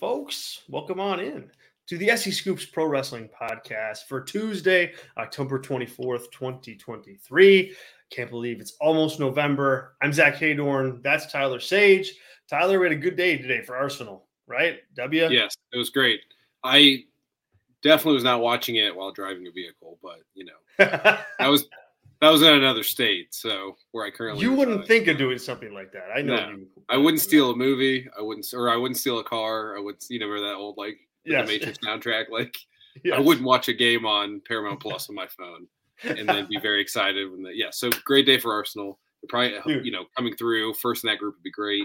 Folks. Welcome on in to the SEScoops Pro Wrestling Podcast for Tuesday, October 24th, 2023. Can't believe it's almost November. I'm Zach Haydorn. That's Tyler Sage. Tyler, we had a good day today for Arsenal, right? W? Yes, it was great. I definitely was not watching it while driving a vehicle, but you know, that was that was in another state, so where I currently. You wouldn't think of doing something like that. I know. No, you. I wouldn't steal a movie. I wouldn't, or I wouldn't steal a car. I would, you know, that old like Yes. the Matrix soundtrack. Like Yes. I wouldn't watch a game on Paramount Plus on my phone, and then be very excited when the yeah. So great day for Arsenal. Probably Dude. you know coming through first in that group would be great.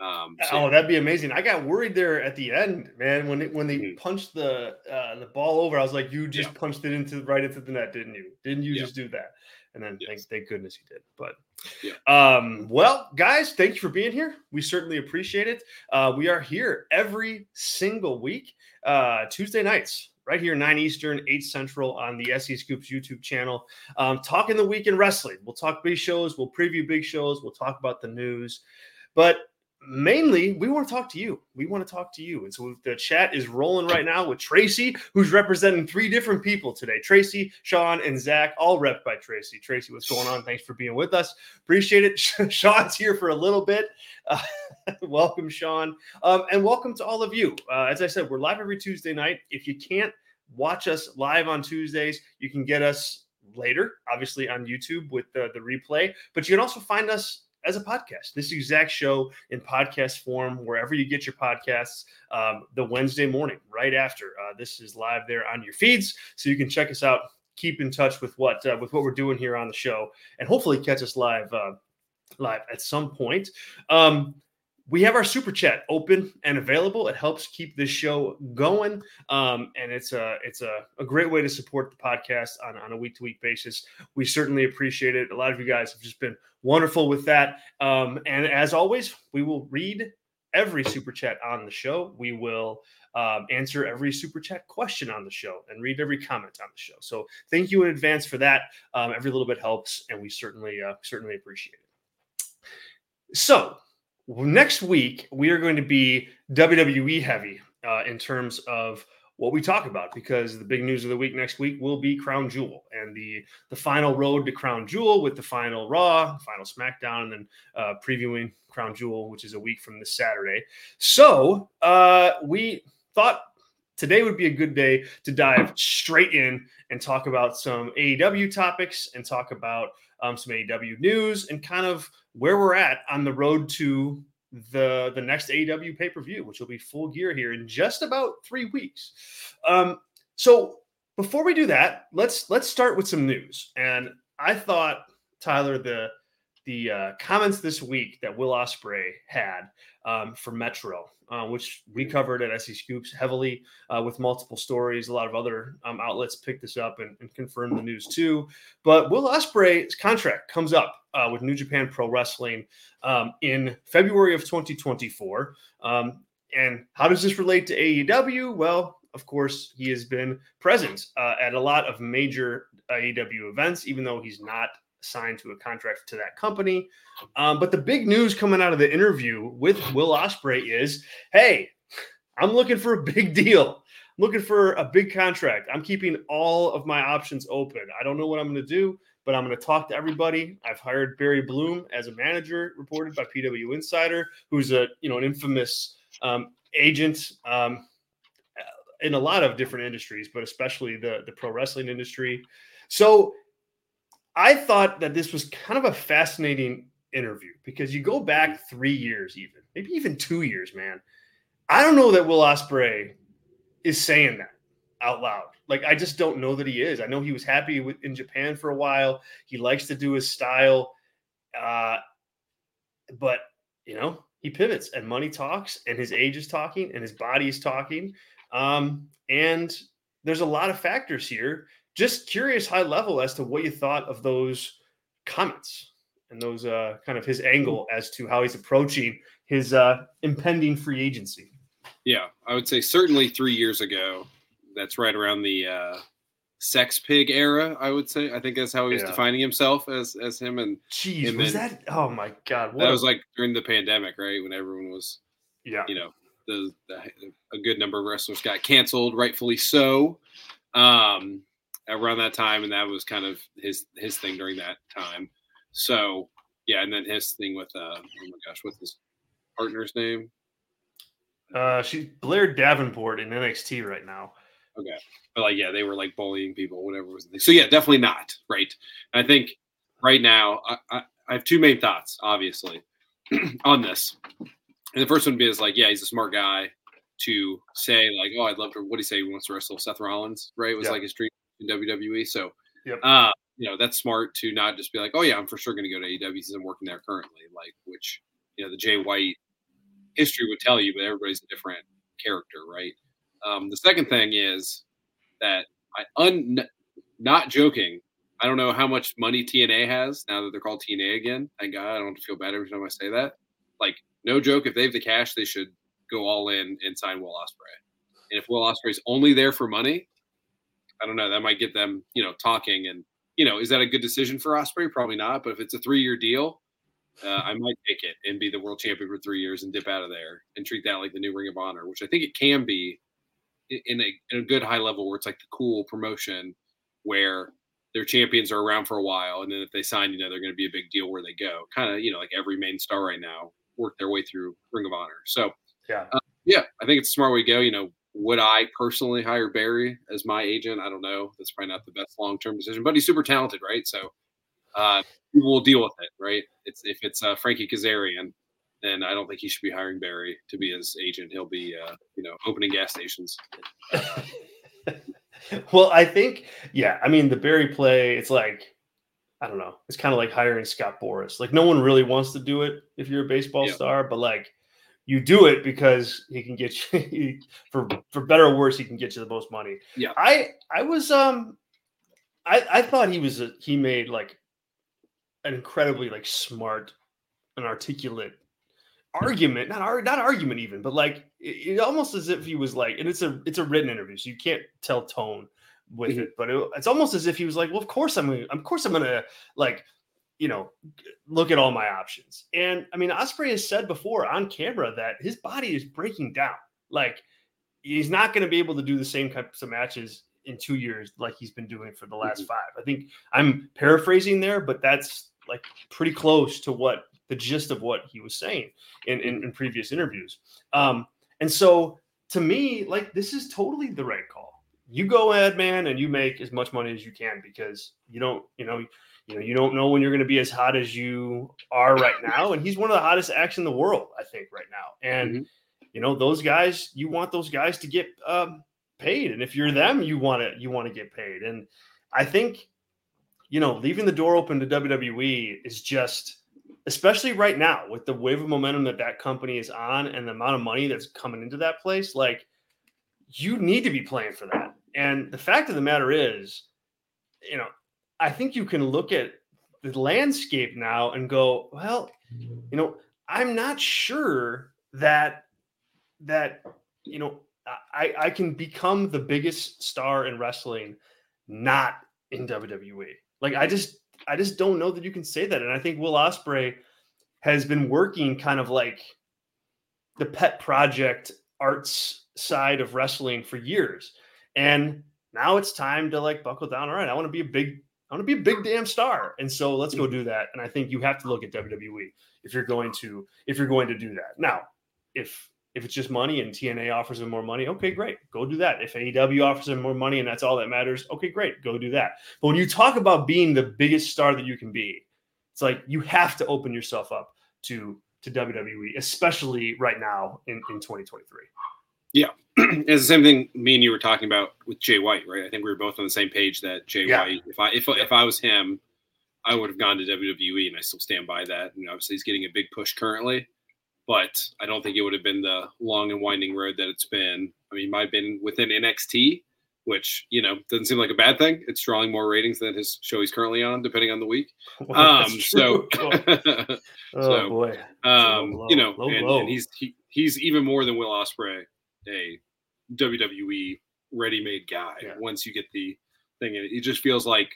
Um, so, Oh, that'd be amazing. I got worried there at the end, man. When it, when they Mhm. punched the uh, the ball over, I was like, "You just Yeah. punched it into right into the net, didn't you? Didn't you Yeah. just do that?" And then thank, Yes. thank goodness you did. But Yeah. um, well, guys, thank you for being here. We certainly appreciate it. Uh, we are here every single week, uh, Tuesday nights, right here, nine Eastern, eight Central on the SEScoops YouTube channel. Um, talking the week in wrestling. We'll talk big shows. We'll preview big shows. We'll talk about the news, but mainly we want to talk to you. We want to talk to you. And so the chat is rolling right now with Tracy, who's representing three different people today Tracy, Sean, and Zach, all rep by Tracy. Tracy, what's going on? Thanks for being with us. Appreciate it. Sean's here for a little bit. Uh, welcome, Sean. Um, and welcome to all of you. Uh, as I said, we're live every Tuesday night. If you can't watch us live on Tuesdays, you can get us later, obviously on YouTube with the, the replay, but you can also find us as a podcast. This exact show in podcast form, wherever you get your podcasts, um, the Wednesday morning, right after. Uh, this is live there on your feeds, so you can check us out. Keep in touch with what uh, with what we're doing here on the show, and hopefully catch us live uh, live at some point. Um, we have our super chat open and available. It helps keep this show going, um, and it's a it's a, a great way to support the podcast on, on a week to week basis. We certainly appreciate it. A lot of you guys have just been wonderful with that. Um, and as always, we will read every super chat on the show. We will um, answer every super chat question on the show and read every comment on the show. So thank you in advance for that. Um, every little bit helps, and we certainly uh, certainly appreciate it. So next week we are going to be WWE heavy uh, in terms of what we talk about because the big news of the week next week will be Crown Jewel and the the final road to Crown Jewel with the final Raw, final SmackDown, and then uh, previewing Crown Jewel, which is a week from this Saturday. So uh, we thought today would be a good day to dive straight in and talk about some AEW topics and talk about um, some AEW news and kind of where we're at on the road to the the next AEW pay per view, which will be full gear here in just about three weeks. Um, so before we do that, let's let's start with some news. And I thought Tyler the the uh, comments this week that Will Ospreay had um, for Metro, uh, which we covered at SEScoops heavily uh, with multiple stories. A lot of other um, outlets picked this up and, and confirmed the news too. But Will Ospreay's contract comes up uh, with New Japan Pro Wrestling um, in February of 2024. Um, and how does this relate to AEW? Well, of course, he has been present uh, at a lot of major AEW events, even though he's not signed to a contract to that company. Um, but the big news coming out of the interview with Will Ospreay is, "Hey, I'm looking for a big deal. I'm looking for a big contract. I'm keeping all of my options open. I don't know what I'm going to do, but I'm going to talk to everybody. I've hired Barry Bloom as a manager, reported by PW Insider, who's a you know an infamous um, agent um, in a lot of different industries, but especially the the pro wrestling industry. So I thought that this was kind of a fascinating interview because you go back three years, even maybe even two years, man. I don't know that Will Ospreay is saying that out loud. Like I just don't know that he is. I know he was happy with, in Japan for a while. He likes to do his style, uh, but you know he pivots and money talks, and his age is talking, and his body is talking, um, and there's a lot of factors here. Just curious, high level, as to what you thought of those comments and those uh, kind of his angle as to how he's approaching his uh, impending free agency. Yeah, I would say certainly three years ago. That's right around the uh, sex pig era. I would say. I think that's how he was Yeah. defining himself as as him, and Jeez, And was then- that? Oh my God! What that a- was like during the pandemic, right when everyone was, yeah, you know, the, the a good number of wrestlers got canceled, rightfully so. Um, around that time, and that was kind of his his thing during that time. So yeah, and then his thing with uh, oh my gosh, what's his partner's name? Uh, she's Blair Davenport in NXT right now. Okay, but like yeah, they were like bullying people, whatever was the thing. So yeah, definitely not right. I think right now I, I, I have two main thoughts, obviously, on this. And the first one be is like, yeah, he's a smart guy to say like, oh, I'd love to. What do you say? He wants to wrestle Seth Rollins, right? It was like his dream in WWE. So, yep. uh, you know, that's smart to not just be like, oh yeah, I'm for sure going to go to AEW because I'm working there currently. Like, which you know, the Jay White history would tell you, but everybody's a different character, right? Um, the second thing is that I un not joking. I don't know how much money TNA has now that they're called TNA again. Thank God I don't feel bad every time I say that. Like, no joke, if they have the cash, they should go all in and sign Will Ospreay. And if Will Ospreay's only there for money, I don't know. That might get them, you know, talking. And you know, is that a good decision for Ospreay? Probably not. But if it's a three-year deal, uh, I might take it and be the world champion for three years and dip out of there and treat that like the new Ring of Honor, which I think it can be in a, in a good high level where it's like the cool promotion where their champions are around for a while, and then if they sign, you know, they're going to be a big deal where they go. Kind of, you know, like every main star right now work their way through Ring of Honor. So yeah, uh, yeah, I think it's a smart way to go. You know, would I personally hire Barry as my agent? I don't know. That's probably not the best long term decision, but he's super talented, right? So uh, we'll deal with it, right? It's if it's uh, Frankie Kazarian, then I don't think he should be hiring Barry to be his agent. He'll be, uh, you know, opening gas stations. well, I think, yeah. I mean, the Barry play, it's like, I don't know. It's kind of like hiring Scott Boras. Like, no one really wants to do it if you're a baseball yeah. star, but like, you do it because he can get you for for better or worse he can get you the most money yeah i i was um i i thought he was a, he made like an incredibly like smart and articulate argument not not argument even but like it, it, almost as if he was like and it's a it's a written interview so you can't tell tone with mm-hmm. it but it, it's almost as if he was like well of course i'm gonna of course i'm gonna like you know, look at all my options. And I mean, Ospreay has said before on camera that his body is breaking down. Like he's not going to be able to do the same types of matches in two years like he's been doing for the last mm-hmm. five. I think I'm paraphrasing there, but that's like pretty close to what the gist of what he was saying in, in, in previous interviews. Um, and so to me, like this is totally the right call. You go ahead, man, and you make as much money as you can because you don't, you know, you know, you don't know when you're going to be as hot as you are right now. And he's one of the hottest acts in the world, I think, right now. And mm-hmm. you know, those guys, you want those guys to get um, paid, and if you're them, you want to you want to get paid. And I think, you know, leaving the door open to WWE is just, especially right now with the wave of momentum that that company is on and the amount of money that's coming into that place, like you need to be playing for that. And the fact of the matter is, you know, I think you can look at the landscape now and go, well, you know, I'm not sure that that you know I, I can become the biggest star in wrestling not in WWE. Like I just I just don't know that you can say that. And I think Will Ospreay has been working kind of like the pet project arts side of wrestling for years. And now it's time to like buckle down. All right, I want to be a big I want to be a big damn star. And so let's go do that. And I think you have to look at WWE if you're going to if you're going to do that. Now, if if it's just money and TNA offers them more money, okay, great. Go do that. If AEW offers them more money and that's all that matters, okay, great. Go do that. But when you talk about being the biggest star that you can be, it's like you have to open yourself up to to WWE, especially right now in, in 2023. Yeah. it's the same thing me and you were talking about with Jay White, right? I think we were both on the same page that Jay yeah. White, if I if if I was him, I would have gone to WWE, and I still stand by that. And obviously, he's getting a big push currently, but I don't think it would have been the long and winding road that it's been. I mean, might have been within NXT, which you know doesn't seem like a bad thing. It's drawing more ratings than his show he's currently on, depending on the week. Well, um, so, oh so, boy, um, low, you know, low, and, low. and, he's he, he's even more than Will Ospreay a WWE ready-made guy yeah. once you get the thing in it. It just feels like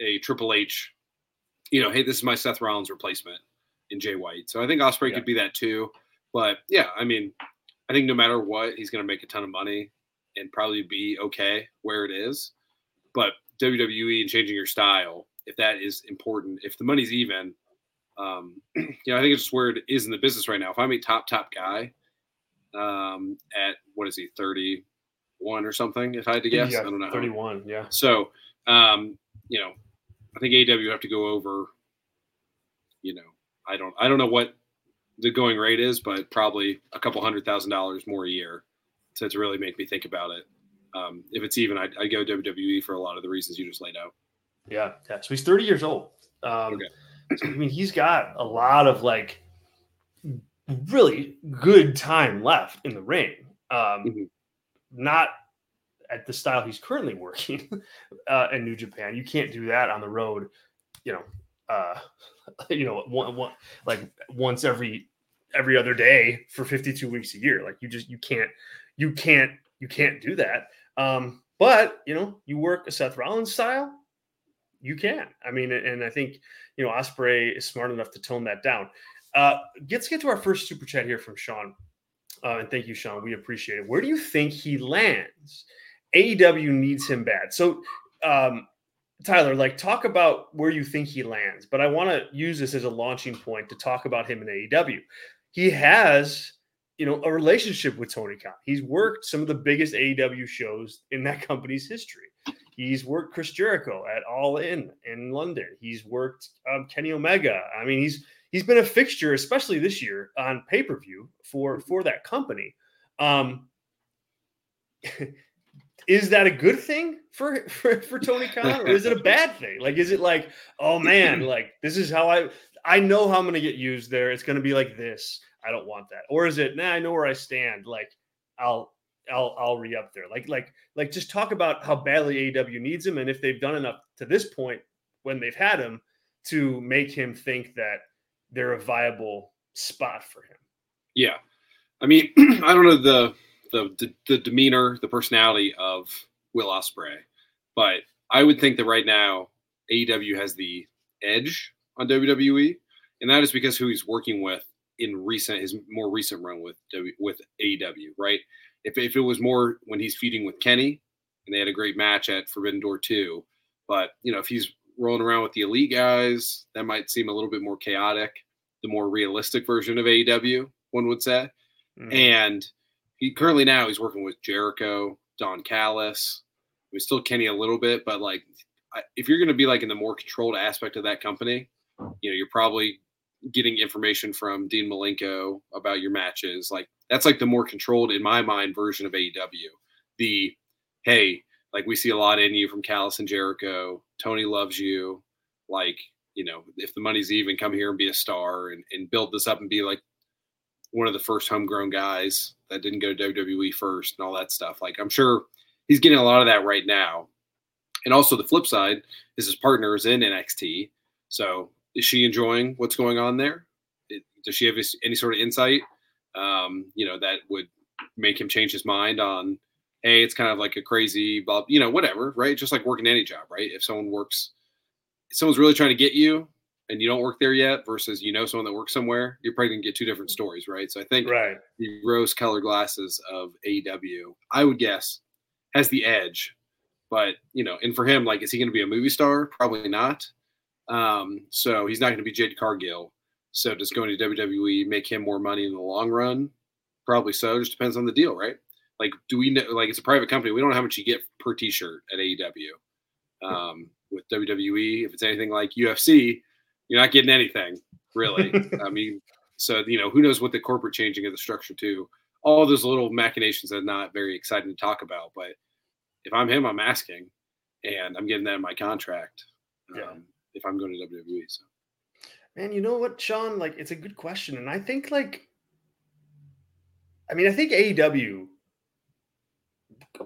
a Triple H, you know, hey, this is my Seth Rollins replacement in Jay White. So I think Ospreay yeah. could be that too. But yeah, I mean, I think no matter what, he's going to make a ton of money and probably be okay where it is. But WWE and changing your style, if that is important, if the money's even, um, you know, I think it's just where it is in the business right now. If I'm a top top guy, um, at what is he, 31 or something? If I had to guess, Yeah, I don't know. 31. Yeah. So, um, you know, I think AW have to go over. You know, I don't, I don't know what the going rate is, but probably a couple hundred thousand dollars more a year to, to really make me think about it. Um, if it's even, I'd, I'd go WWE for a lot of the reasons you just laid out. Yeah. Yeah. So he's 30 years old. Um, Okay. so, I mean, he's got a lot of like really good time left in the ring. Um, Mhm. Not at the style he's currently working uh, in New Japan. You can't do that on the road, you know, uh, you know, one, one, like once every every other day for 52 weeks a year. Like you just you can't you can't you can't do that. Um, but you know, you work a Seth Rollins style, you can. I mean, and I think you know Ospreay is smart enough to tone that down. Uh, let's get to our first super chat here from Sean. Uh, and thank you, Sean. We appreciate it. Where do you think he lands? AEW needs him bad. So, um, Tyler, like, talk about where you think he lands. But I want to use this as a launching point to talk about him in AEW. He has, you know, a relationship with Tony Khan. He's worked some of the biggest AEW shows in that company's history. He's worked Chris Jericho at All In in London. He's worked um, Kenny Omega. I mean, he's he's been a fixture, especially this year on pay per view for for that company. Um, is that a good thing for, for for Tony Khan, or is it a bad thing? Like, is it like, oh man, like this is how I I know how I'm going to get used there. It's going to be like this. I don't want that. Or is it? Nah, I know where I stand. Like, I'll I'll I'll re up there. Like like like just talk about how badly AEW needs him, and if they've done enough to this point when they've had him to make him think that they're a viable spot for him. Yeah, I mean, I don't know the, the the the demeanor, the personality of Will Ospreay, but I would think that right now AEW has the edge on WWE, and that is because who he's working with in recent his more recent run with with AEW, right? If if it was more when he's feuding with Kenny, and they had a great match at Forbidden Door two, but you know if he's rolling around with the elite guys, that might seem a little bit more chaotic. The more realistic version of AEW, one would say. Mm. And he currently now he's working with Jericho, Don Callis. He's still Kenny a little bit, but like if you're going to be like in the more controlled aspect of that company, you know, you're probably getting information from Dean Malenko about your matches. Like that's like the more controlled in my mind version of AEW. The hey, like we see a lot in you from Callis and Jericho. Tony loves you. Like, you know, if the money's even, come here and be a star and, and build this up and be like one of the first homegrown guys that didn't go to WWE first and all that stuff. Like I'm sure he's getting a lot of that right now. And also the flip side is his partner is in NXT. So is she enjoying what's going on there? Does she have any sort of insight, um, you know, that would make him change his mind on, hey, it's kind of like a crazy, blah, you know, whatever, right? Just like working any job, right? If someone works, if someone's really trying to get you and you don't work there yet versus you know someone that works somewhere, you're probably gonna get two different stories, right? So I think right. the rose colored glasses of AEW, I would guess, has the edge. But, you know, and for him, like, is he going to be a movie star? Probably not. Um, so he's not going to be Jade Cargill. So does going to WWE make him more money in the long run? Probably so. Just depends on the deal, right? Like, do we know, like, it's a private company. We don't know how much you get per t shirt at AEW. Um, with WWE, if it's anything like UFC, you're not getting anything, really. I mean, so you know, who knows what the corporate changing of the structure to All those little machinations are not very exciting to talk about. But if I'm him, I'm asking, and I'm getting that in my contract. Um, Yeah. If I'm going to WWE, so Man, you know what, Sean? Like, it's a good question, and I think like, I mean, I think AEW,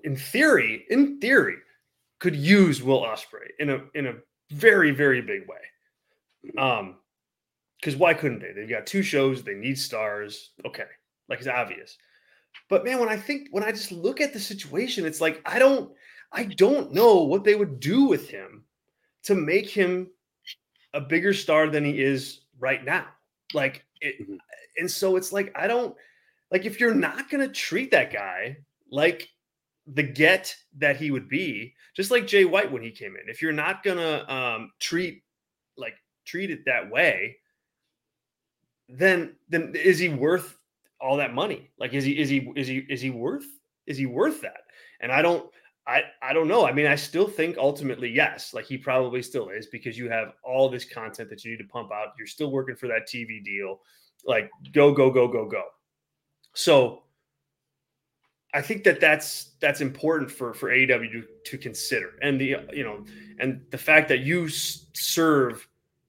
in theory, in theory, could use Will Ospreay in a in a very very big way. Um, because why couldn't they? They've got two shows. They need stars. Okay, like it's obvious. But man, when I think when I just look at the situation, it's like I don't I don't know what they would do with him to make him a bigger star than he is right now. Like it, Mhm. and so it's like I don't like if you're not going to treat that guy like the get that he would be, just like Jay White when he came in, if you're not to um, treat like treat it that way, then then is he worth all that money? Like is he is he is he is he worth is he worth that? And I don't I I don't know. I mean, I still think ultimately yes, like he probably still is because you have all this content that you need to pump out. You're still working for that TV deal. Like go go go go go. So I think that that's that's important for for AEW to, to consider, and the you know, and the fact that you serve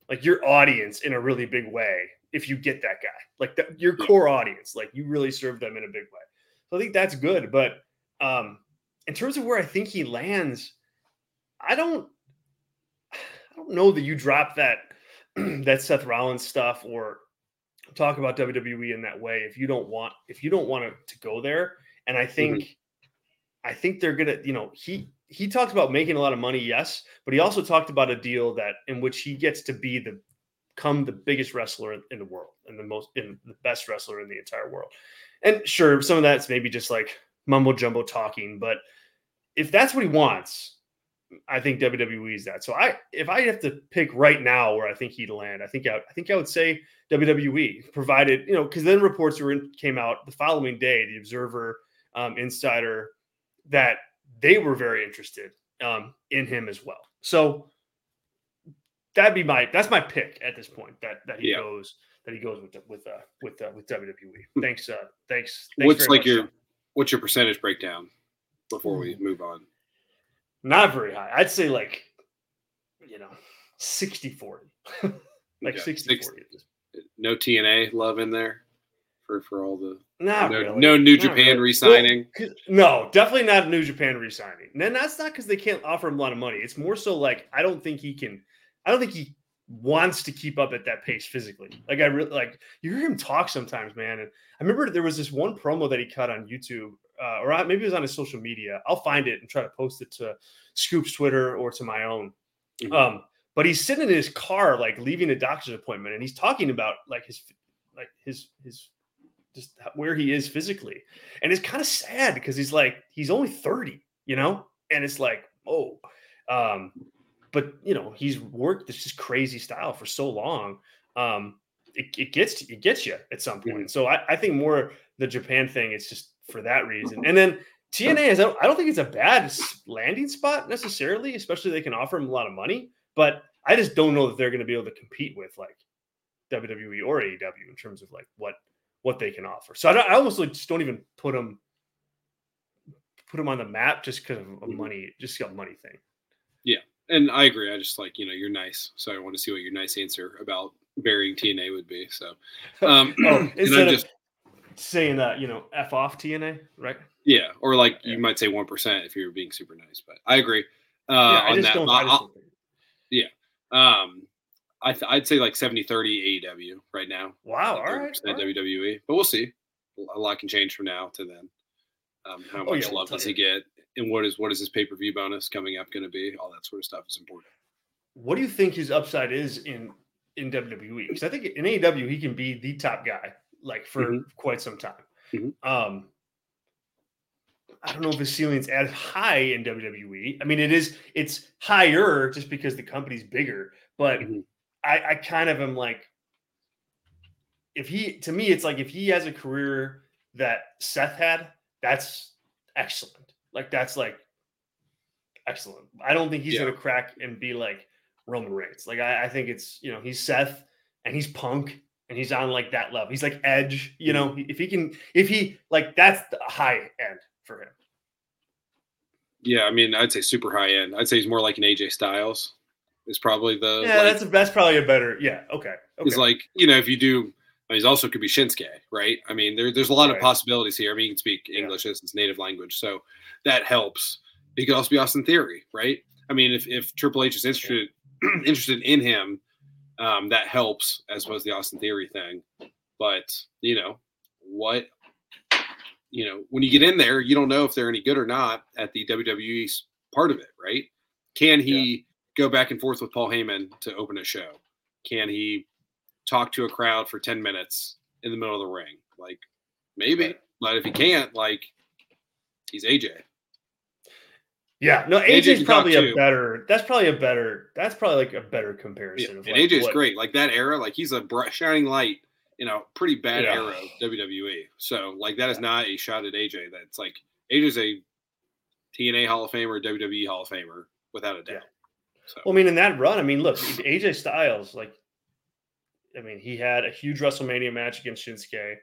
like your audience in a really big way if you get that guy, like the, your core audience, like you really serve them in a big way. So I think that's good, but um, in terms of where I think he lands, I don't I don't know that you drop that that Seth Rollins stuff or talk about WWE in that way if you don't want if you don't want to, to go there. And I think mm-hmm. I think they're gonna, you know, he he talked about making a lot of money, yes, but he also talked about a deal that in which he gets to be the become the biggest wrestler in, in the world and the most in the best wrestler in the entire world. And sure, some of that's maybe just like mumbo jumbo talking, but if that's what he wants, I think WWE is that. So I, if I have to pick right now where I think he'd land, I think I, I think I would say WWE, provided you know, because then reports were in, came out the following day, the Observer, um, Insider, that they were very interested um, in him as well. So that'd be my that's my pick at this point. That that he yeah. goes that he goes with with uh, with uh, with WWE. Thanks, uh, thanks. thanks what's like your what's your percentage breakdown before we move on? Not very high. I'd say like you know 60 40. like 60 40. No TNA love in there for for all the not no, really. no New not Japan really. re-signing. Well, no, definitely not New Japan re-signing. And that's not because they can't offer him a lot of money. It's more so like I don't think he can I don't think he wants to keep up at that pace physically. Like I really like you hear him talk sometimes, man. And I remember there was this one promo that he cut on YouTube, uh, or maybe it was on his social media. I'll find it and try to post it to Scoop's Twitter or to my own. Mm-hmm. Um, but he's sitting in his car, like leaving a doctor's appointment, and he's talking about like his like his his just where he is physically. And it's kind of sad because he's like he's only 30, you know? And it's like, oh, um, but you know he's worked this just crazy style for so long. Um, it, it gets to, it gets you at some point. So I, I think more the Japan thing. It's just for that reason. And then TNA is I don't, I don't think it's a bad landing spot necessarily, especially they can offer him a lot of money. But I just don't know that they're going to be able to compete with like WWE or AEW in terms of like what what they can offer. So I, I almost like just don't even put them put them on the map just because of a mm-hmm. money, just a money thing. Yeah and I agree. I just like you know you're nice, so I want to see what your nice answer about burying TNA would be. So, um, oh, instead just, of saying that, you know, f off TNA, right? Yeah, or like yeah. you might say one percent if you're being super nice, but I agree uh, yeah, I on that. I yeah, um, I th- I'd say like 70-30 AEW right now. Wow, all right, all right, WWE, but we'll see. A lot can change from now to then. Um, how oh, much yeah, love does he get? and what is what is his pay per view bonus coming up going to be? All that sort of stuff is important. What do you think his upside is in in WWE? Because I think in AEW he can be the top guy like for mm-hmm. quite some time. Mm-hmm. Um, I don't know if his ceiling's as high in WWE. I mean, it is. It's higher just because the company's bigger. But mm-hmm. I, I kind of am like, if he to me, it's like if he has a career that Seth had, that's excellent. Like that's like excellent. I don't think he's yeah. gonna crack and be like Roman Reigns. Like I, I, think it's you know he's Seth and he's Punk and he's on like that level. He's like Edge. You know mm-hmm. if he can if he like that's the high end for him. Yeah, I mean I'd say super high end. I'd say he's more like an AJ Styles. Is probably the yeah. Like, that's that's probably a better yeah. Okay. okay. It's like you know if you do I mean, he's also could be Shinsuke, right? I mean, there, there's a lot right. of possibilities here. I mean, he can speak English yeah. as his native language, so that helps. He could also be Austin Theory, right? I mean, if, if Triple H is interested interested in him, um, that helps as opposed to the Austin Theory thing. But you know what? You know, when you get in there, you don't know if they're any good or not at the WWE part of it, right? Can he yeah. Go back and forth with Paul Heyman to open a show? Can he talk to a crowd for 10 minutes in the middle of the ring. Like maybe. Right. But if he can't, like, he's AJ. Yeah, no, AJ AJ's can probably a better. That's probably a better. That's probably like a better Yeah. comparison. And of like AJ's what- great. Like that era, like he's a bright, shining light in a pretty bad Yeah. era of WWE. So, like, that is not a shot at AJ. That's like AJ's a TNA Hall of Famer, WWE Hall of Famer, without a doubt. So, Well, I mean, in that run, I mean, look, AJ Styles, like, I mean, he had a huge WrestleMania match against Shinsuke.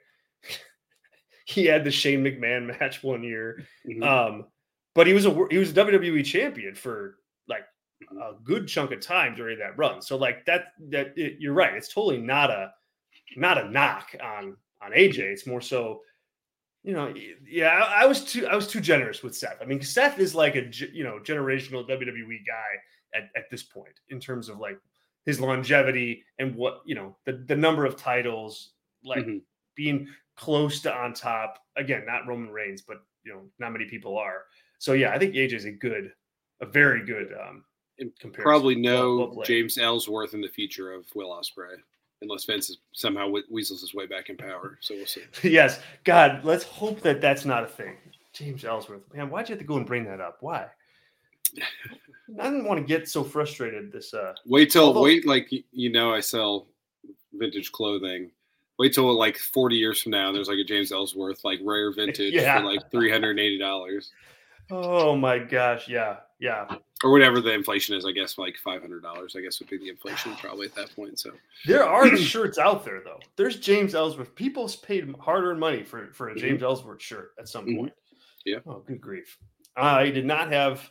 he had the Shane McMahon match one year, mhm. um, but he was a he was a WWE champion for like a good chunk of time during that run. So, like that that it, you're right, it's totally not a not a knock on on AJ. It's more so. You know, yeah, I, I was too I was too generous with Seth. I mean, Seth is like a you know generational WWE guy at, at this point in terms of like his longevity and what you know the, the number of titles like Mhm. being close to on top again not roman reigns but you know not many people are so yeah i think AJ is a good a very good um comparison. probably no. James Ellsworth in the future of Will Ospreay unless Vince is somehow we- weasels his way back in power. So we'll see. yes god let's hope that that's not a thing james ellsworth man why'd you have to go and bring that up why i didn't want to get so frustrated this uh Wait till Although- wait like you know I sell vintage clothing. Wait till like forty years from now, there's like a James Ellsworth like rare vintage Yeah. for like three hundred and eighty dollars oh my gosh yeah yeah or whatever the inflation is. I guess like five hundred dollars. I guess would be the inflation probably at that point. So There are shirts out there though. There's James Ellsworth. People's paid hard-earned money for for a James Ellsworth shirt at some Mhm. point. Yeah. Oh, good grief! I did not have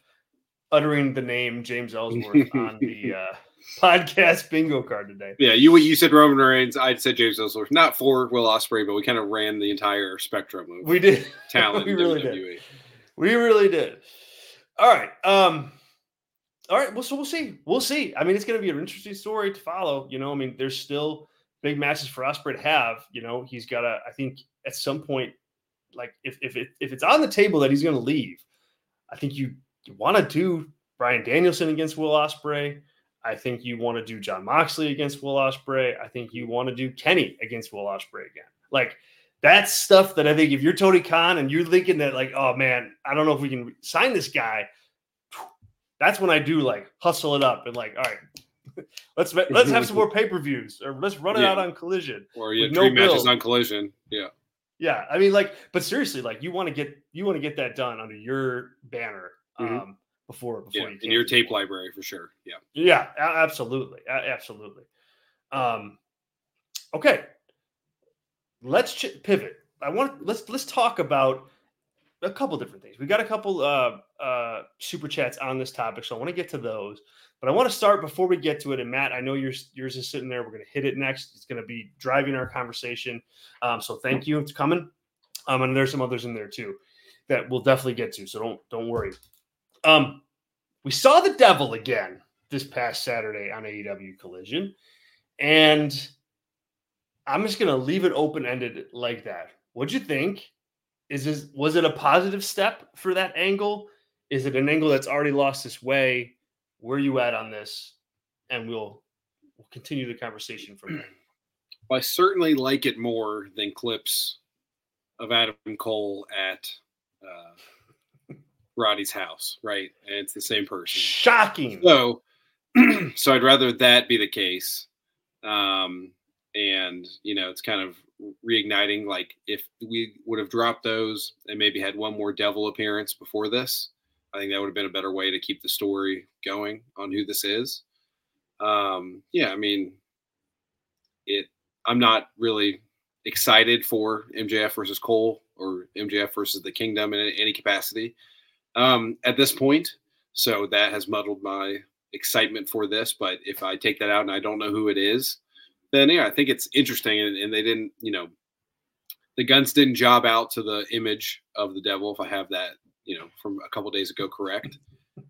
uttering the name James Ellsworth on the uh, podcast bingo card today. yeah, you you said Roman Reigns. I said James Ellsworth, not for Will Ospreay, but we kind of ran the entire spectrum of We did. talent. we really WWE. did. We really did. All right. Um. All right. Well, so we'll see. We'll see. I mean, it's going to be an interesting story to follow. You know, I mean, there's still big matches for Ospreay to have. You know, he's got to. I think at some point, like if if it, if it's on the table that he's going to leave, I think you you want to do Bryan Danielson against Will Ospreay. I think you want to do Jon Moxley against Will Ospreay. I think you want to do Kenny against Will Ospreay again. Like that's stuff that I think if you're Tony Khan and you're thinking that like, oh man, I don't know if we can sign this guy. That's when I do like hustle it up and like, all right, let's let's have some more pay per views or let's run it Yeah. out on Collision. Or yeah, no three matches on Collision. Yeah. Yeah, I mean, like, but seriously, like, you want to get you want to get that done under your banner um, Mhm. before before Yeah, you in your tape more. library for sure. Yeah. Yeah, absolutely, absolutely. Um, okay, let's ch- pivot. I want let's let's talk about a couple different things. We got a couple uh, uh, super chats on this topic, so I want to get to those. But I want to start before we get to it. And Matt, I know yours yours is sitting there. We're going to hit it next. It's going to be driving our conversation. Um, so thank you for coming. Um, and there's some others in there too that we'll definitely get to. So don't don't worry. Um, we saw the devil again this past Saturday on AEW Collision, and I'm just gonna leave it open ended like that. What'd you think? Is this was it a positive step for that angle? Is it an angle that's already lost its way? Where you at on this? And we'll we'll continue the conversation from there. I certainly like it more than clips of Adam Cole at uh, Roddy's house, right? And it's the same person. Shocking. So, so I'd rather that be the case. Um, and you know, it's kind of reigniting. Like if we would have dropped those and maybe had one more devil appearance before this, I think that would have been a better way to keep the story going on who this is. Um, yeah, I mean, it. I'm not really excited for MJF versus Cole or MJF versus the Kingdom in any capacity um, at this point. So that has muddled my excitement for this. But if I take that out and I don't know who it is, then yeah, I think it's interesting. And, and they didn't, you know, the Gunns didn't job out to the image of the devil. If I have that, you know, from a couple days ago, correct.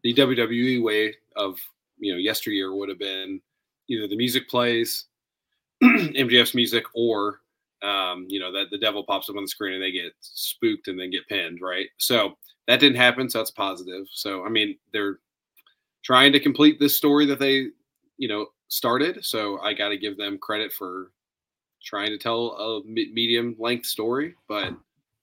The WWE way of, you know, yesteryear would have been either the music plays, MJF's music, or um, you know, that the devil pops up on the screen and they get spooked and then get pinned, right? So that didn't happen, so that's positive. So I mean, they're trying to complete this story that they, you know, started. So I got to give them credit for trying to tell a medium length story. But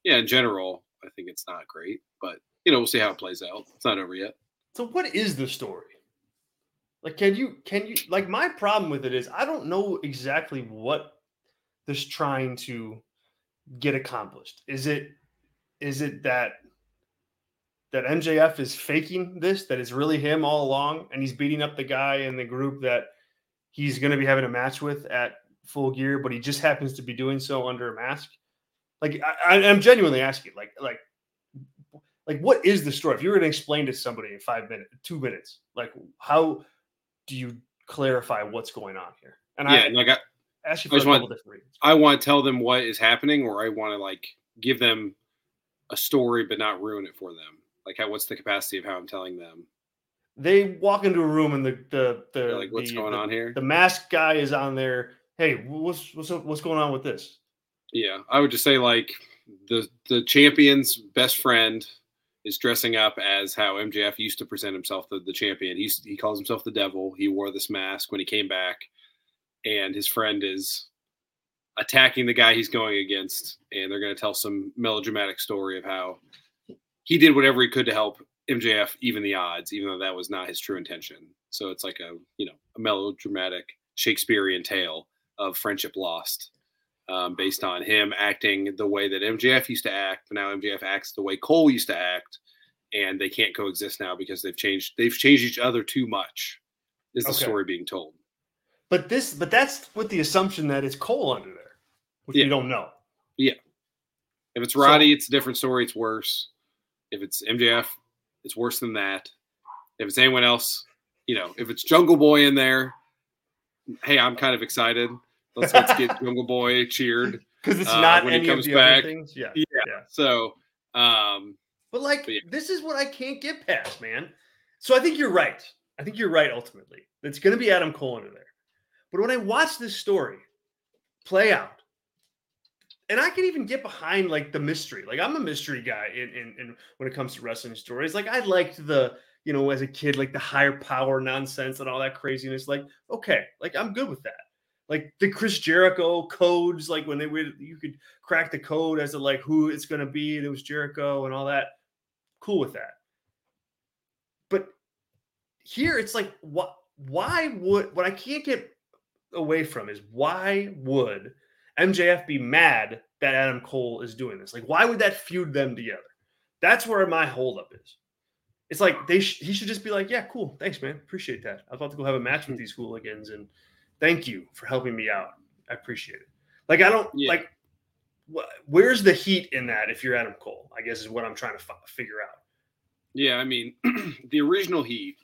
yeah, in general, I think it's not great. But you know, we'll see how it plays out. It's not over yet. So, what is the story? Like, can you can you like my problem with it is I don't know exactly what this trying to get accomplished. Is it is it that that MJF is faking this, that it's really him all along, and he's beating up the guy in the group that he's going to be having a match with at full gear, but he just happens to be doing so under a mask. Like I, am genuinely asking, like, like, like, what is the story? If you were to explain to somebody in five minutes, two minutes, like, how do you clarify what's going on here? And yeah, I like ask you for a couple want, different reasons. I want to tell them what is happening, or I want to like give them a story, but not ruin it for them. Like, how what's the capacity of how I'm telling them? They walk into a room and the the the like what's the, going the, on here. The mask guy is on there. Hey, what's what's what's going on with this? Yeah, I would just say like the the champion's best friend is dressing up as how MJF used to present himself, the, the champion. He's he calls himself the devil. He wore this mask when he came back, and his friend is attacking the guy he's going against, and they're going to tell some melodramatic story of how he did whatever he could to help MJF even the odds, even though that was not his true intention. So it's like a you know a melodramatic Shakespearean tale of friendship lost, um, based on him acting the way that MJF used to act, but now MJF acts the way Cole used to act, and they can't coexist now because they've changed. They've changed each other too much. Is the okay. story being told? But this, but that's with the assumption that it's Cole under there, which yeah. we don't know. Yeah. If it's Roddy, so, it's a different story. It's worse. If it's MJF, it's worse than that. If it's anyone else, you know, if it's Jungle Boy in there, hey, I'm kind of excited. Let's let's get Jungle Boy cheered because it's uh, not when he comes back. Things. Yeah, yeah, yeah. So, um, but like, but yeah. this is what I can't get past, man. So I think you're right. I think you're right. Ultimately, it's going to be Adam Cole under there. But when I watch this story play out, and I can even get behind like the mystery. Like I'm a mystery guy in, in, in when it comes to wrestling stories. Like I liked the you know as a kid like the higher power nonsense and all that craziness. Like okay, like I'm good with that. Like the Chris Jericho codes, like when they would you could crack the code as to like who it's going to be, and it was Jericho and all that. Cool with that. But here it's like what? Why would what I can't get away from is why would MJF be mad that Adam Cole is doing this? Like, why would that feud them together? That's where my holdup is. It's like they sh- he should just be like, yeah, cool, thanks, man, appreciate that. I was about to go have a match with hmm. these hooligans, and thank you for helping me out. I appreciate it. Like, I don't yeah. like. Wh- where's the heat in that? If you're Adam Cole, I guess is what I'm trying to f- figure out. Yeah, I mean, the original heat.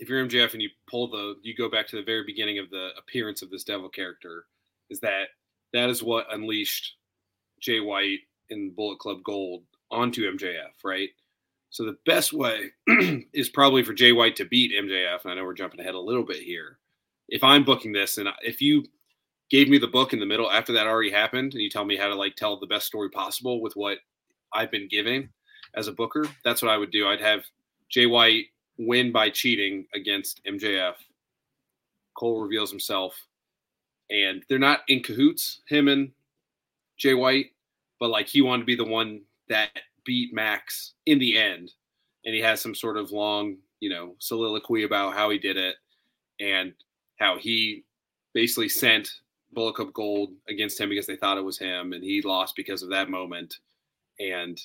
If you're MJF and you pull the, you go back to the very beginning of the appearance of this devil character, is that that is what unleashed Jay White in Bullet Club Gold onto MJF, right? So the best way is probably for Jay White to beat MJF. And I know we're jumping ahead a little bit here. If I'm booking this, and if you gave me the book in the middle after that already happened, and you tell me how to like tell the best story possible with what I've been giving as a booker, that's what I would do. I'd have Jay White win by cheating against MJF. Cole reveals himself and they're not in cahoots, him and Jay White, but like he wanted to be the one that beat Max in the end, and he has some sort of long, you know, soliloquy about how he did it and how he basically sent Bullet Club Gold against him because they thought it was him, and he lost because of that moment, and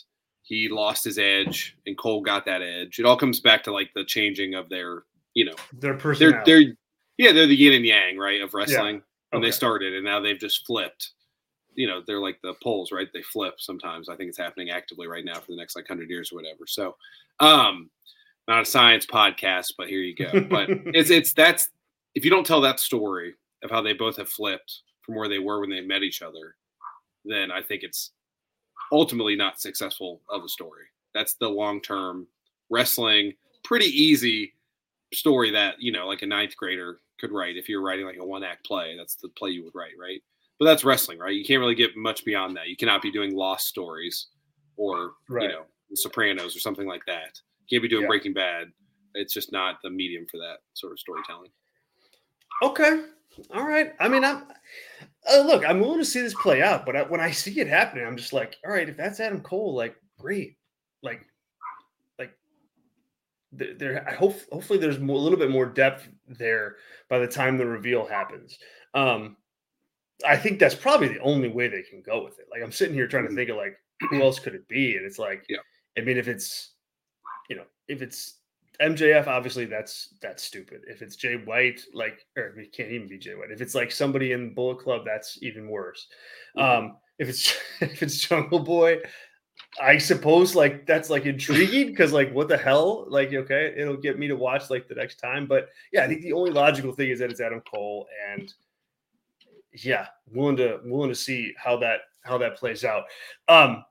he lost his edge, and Cole got that edge. It all comes back to like the changing of their, you know, their personality. They're, they're yeah, they're the yin and yang, right, of wrestling when okay. they started, and now they've just flipped. You know, they're like the poles, right? They flip sometimes. I think it's happening actively right now for the next like hundred years or whatever. So, um, not a science podcast, but here you go. But it's it's that's if you don't tell that story of how they both have flipped from where they were when they met each other, then I think it's ultimately not successful of a story. That's the long term wrestling, pretty easy story that you know, like a ninth grader could write if you're writing like a one act play. That's the play you would write, right? But that's wrestling, right? You can't really get much beyond that. You cannot be doing lost stories or right. you know the Sopranos or something like that. You can't be doing yeah. Breaking Bad. It's just not the medium for that sort of storytelling. Okay, all right. I mean, I'm uh, look. I'm willing to see this play out, but I, when I see it happening, I'm just like, all right. If that's Adam Cole, like, great. Like, like there. I hope hopefully there's more, a little bit more depth there by the time the reveal happens. Um, I think that's probably the only way they can go with it. Like I'm sitting here trying to mm-hmm. think of like who else could it be, and it's like, yeah. I mean, if it's you know, if it's MJF, obviously that's that's stupid. If it's Jay White, like, or it can't even be Jay White. If it's like somebody in Bullet Club, that's even worse. Mm-hmm. Um, if it's if it's Jungle Boy, I suppose like that's like intriguing because like what the hell? Like, okay, it'll get me to watch like the next time. But yeah, I think the only logical thing is that it's Adam Cole and yeah, willing to willing to see how that how that plays out. Um,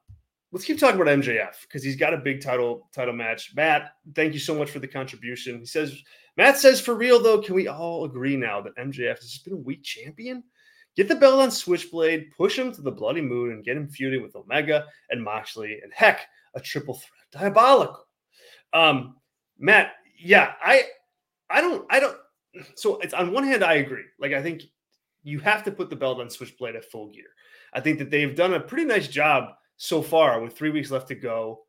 let's keep talking about MJF because he's got a big title title match. Matt, thank you so much for the contribution. He says Matt says for real though, can we all agree now that MJF has just been a weak champion? Get the belt on Switchblade, push him to the bloody moon, and get him feuding with Omega and Moxley, and heck, a triple threat diabolical. Um, Matt, yeah, I I don't I don't so it's on one hand, I agree. Like I think you have to put the belt on Switchblade at full gear. I think that they've done a pretty nice job so far with three weeks left to go,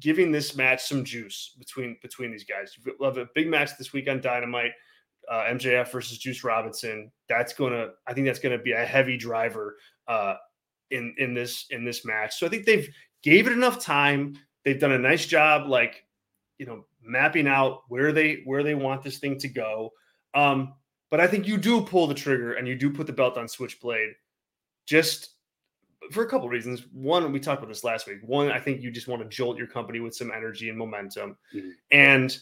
giving this match some juice between between these guys. You have a big match this week on Dynamite, uh, MJF versus Juice Robinson. That's gonna, I think that's gonna be a heavy driver uh, in in this in this match. So I think they've gave it enough time. They've done a nice job, like you know, mapping out where they where they want this thing to go. Um, but I think you do pull the trigger and you do put the belt on Switchblade just for a couple reasons. One, we talked about this last week. One, I think you just want to jolt your company with some energy and momentum. Mm-hmm. And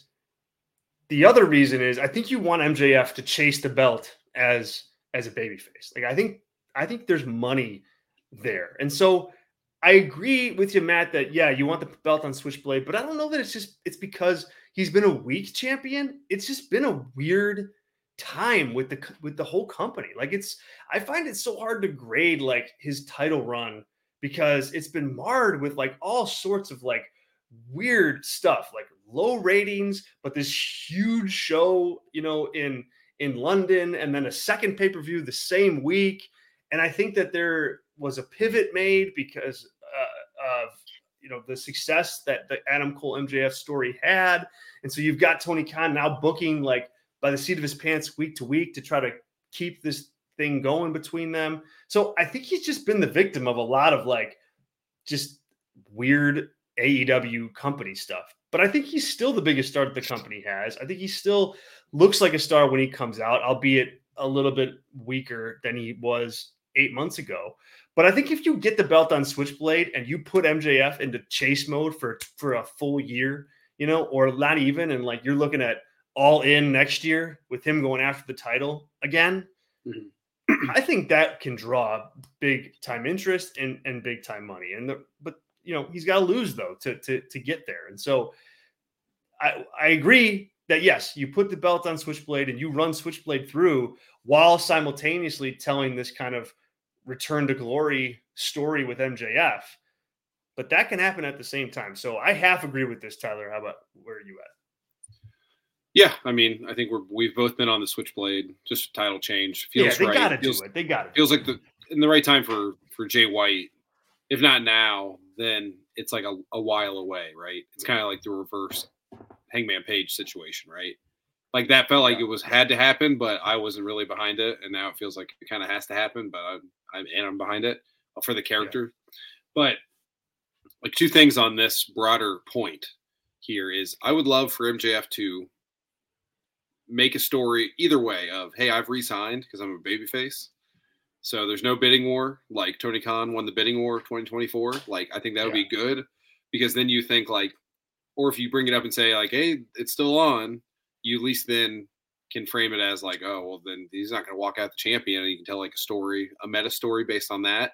the other reason is I think you want MJF to chase the belt as as a babyface. Like I think I think there's money there. And so I agree with you, Matt, that yeah, you want the belt on Switchblade, but I don't know that it's just it's because he's been a weak champion. It's just been a weird time with the with the whole company. Like it's I find it so hard to grade like his title run because it's been marred with like all sorts of like weird stuff, like low ratings, but this huge show, you know, in in London and then a second pay-per-view the same week. And I think that there was a pivot made because uh, of you know the success that the Adam Cole MJF story had. And so you've got Tony Khan now booking like by the seat of his pants week to week to try to keep this thing going between them. So I think he's just been the victim of a lot of like just weird AEW company stuff. But I think he's still the biggest star that the company has. I think he still looks like a star when he comes out, albeit a little bit weaker than he was eight months ago. But I think if you get the belt on Switchblade and you put MJF into chase mode for for a full year, you know, or not even, and like you're looking at all in next year with him going after the title again, mm-hmm. I think that can draw big time interest and, and big time money. And the, but you know he's got to lose though to, to to get there. And so I I agree that yes, you put the belt on Switchblade and you run Switchblade through while simultaneously telling this kind of return to glory story with MJF. But that can happen at the same time. So I half agree with this, Tyler. How about where are you at? Yeah, I mean, I think we're we've both been on the switchblade. Just title change feels yeah, they right. Gotta feels, do it. They got it. Feels like the in the right time for for Jay White. If not now, then it's like a, a while away, right? It's kind of like the reverse Hangman Page situation, right? Like that felt like it was had to happen, but I wasn't really behind it, and now it feels like it kind of has to happen, but I'm, I'm and I'm behind it uh, for the character. Yeah. But like two things on this broader point here is I would love for MJF to make a story either way of hey i've resigned because i'm a babyface. So there's no bidding war like tony khan won the bidding war 2024 like i think that would yeah. be good because then you think like or if you bring it up and say like hey it's still on you at least then can frame it as like oh well then he's not going to walk out the champion and you can tell like a story a meta story based on that.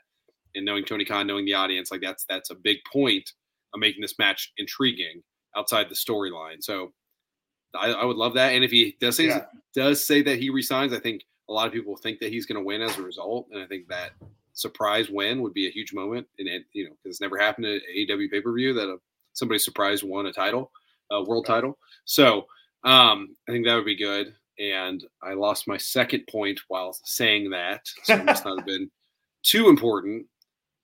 And knowing tony khan knowing the audience like that's that's a big point of making this match intriguing outside the storyline. So I, I, would love that. And if he does say yeah. does say that he resigns, I think a lot of people think that he's going to win as a result, and I think that surprise win would be a huge moment. And it, you know, because it's never happened at AEW pay per view that a, somebody surprised won a title, a world right. title. So um, I think that would be good. and I lost my second point while saying that, so it must not have been too important.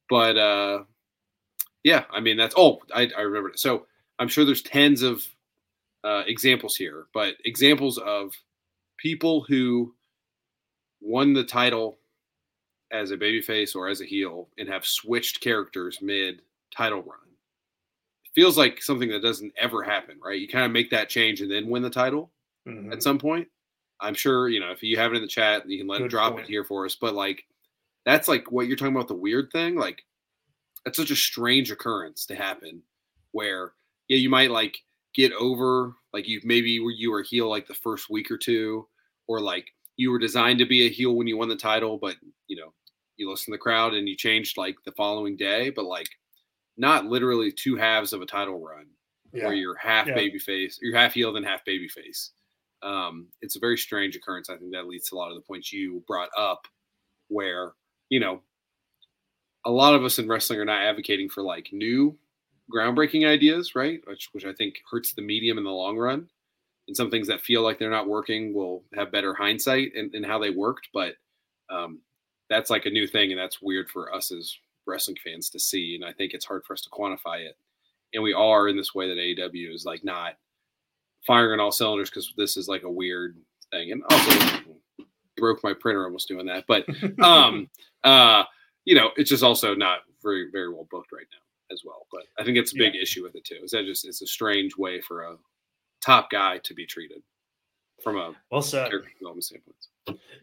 But uh, yeah, I mean that's oh I, I remember it. So I'm sure there's tens of uh, examples here, but examples of people who won the title as a babyface or as a heel and have switched characters mid title run. It feels like something that doesn't ever happen, right? You kind of make that change and then win the title mm-hmm. at some point. I'm sure, you know, if you have it in the chat, you can let Good it drop point. it here for us. But like that's like what you're talking about the weird thing. Like that's such a strange occurrence to happen where yeah, you might like get over like you maybe were you were heel like the first week or two, or like you were designed to be a heel when you won the title, but you know, you listen to the crowd and you changed like the following day, but like not literally two halves of a title run yeah. where you're half yeah. baby face, you're half heel, then half baby face. Um, it's a very strange occurrence. I think that leads to a lot of the points you brought up, where you know, a lot of us in wrestling are not advocating for like new groundbreaking ideas, right? Which which I think hurts the medium in the long run. And some things that feel like they're not working will have better hindsight in, in how they worked. But um, that's like a new thing, and that's weird for us as wrestling fans to see. And I think it's hard for us to quantify it. And we are in this way that AEW is like not firing on all cylinders because this is like a weird thing. And also broke my printer almost doing that. But um uh you know, it's just also not very, very well booked right now as well. But I think it's a big yeah. issue with it too. Is that just it's a strange way for a top guy to be treated from a well said development standpoint.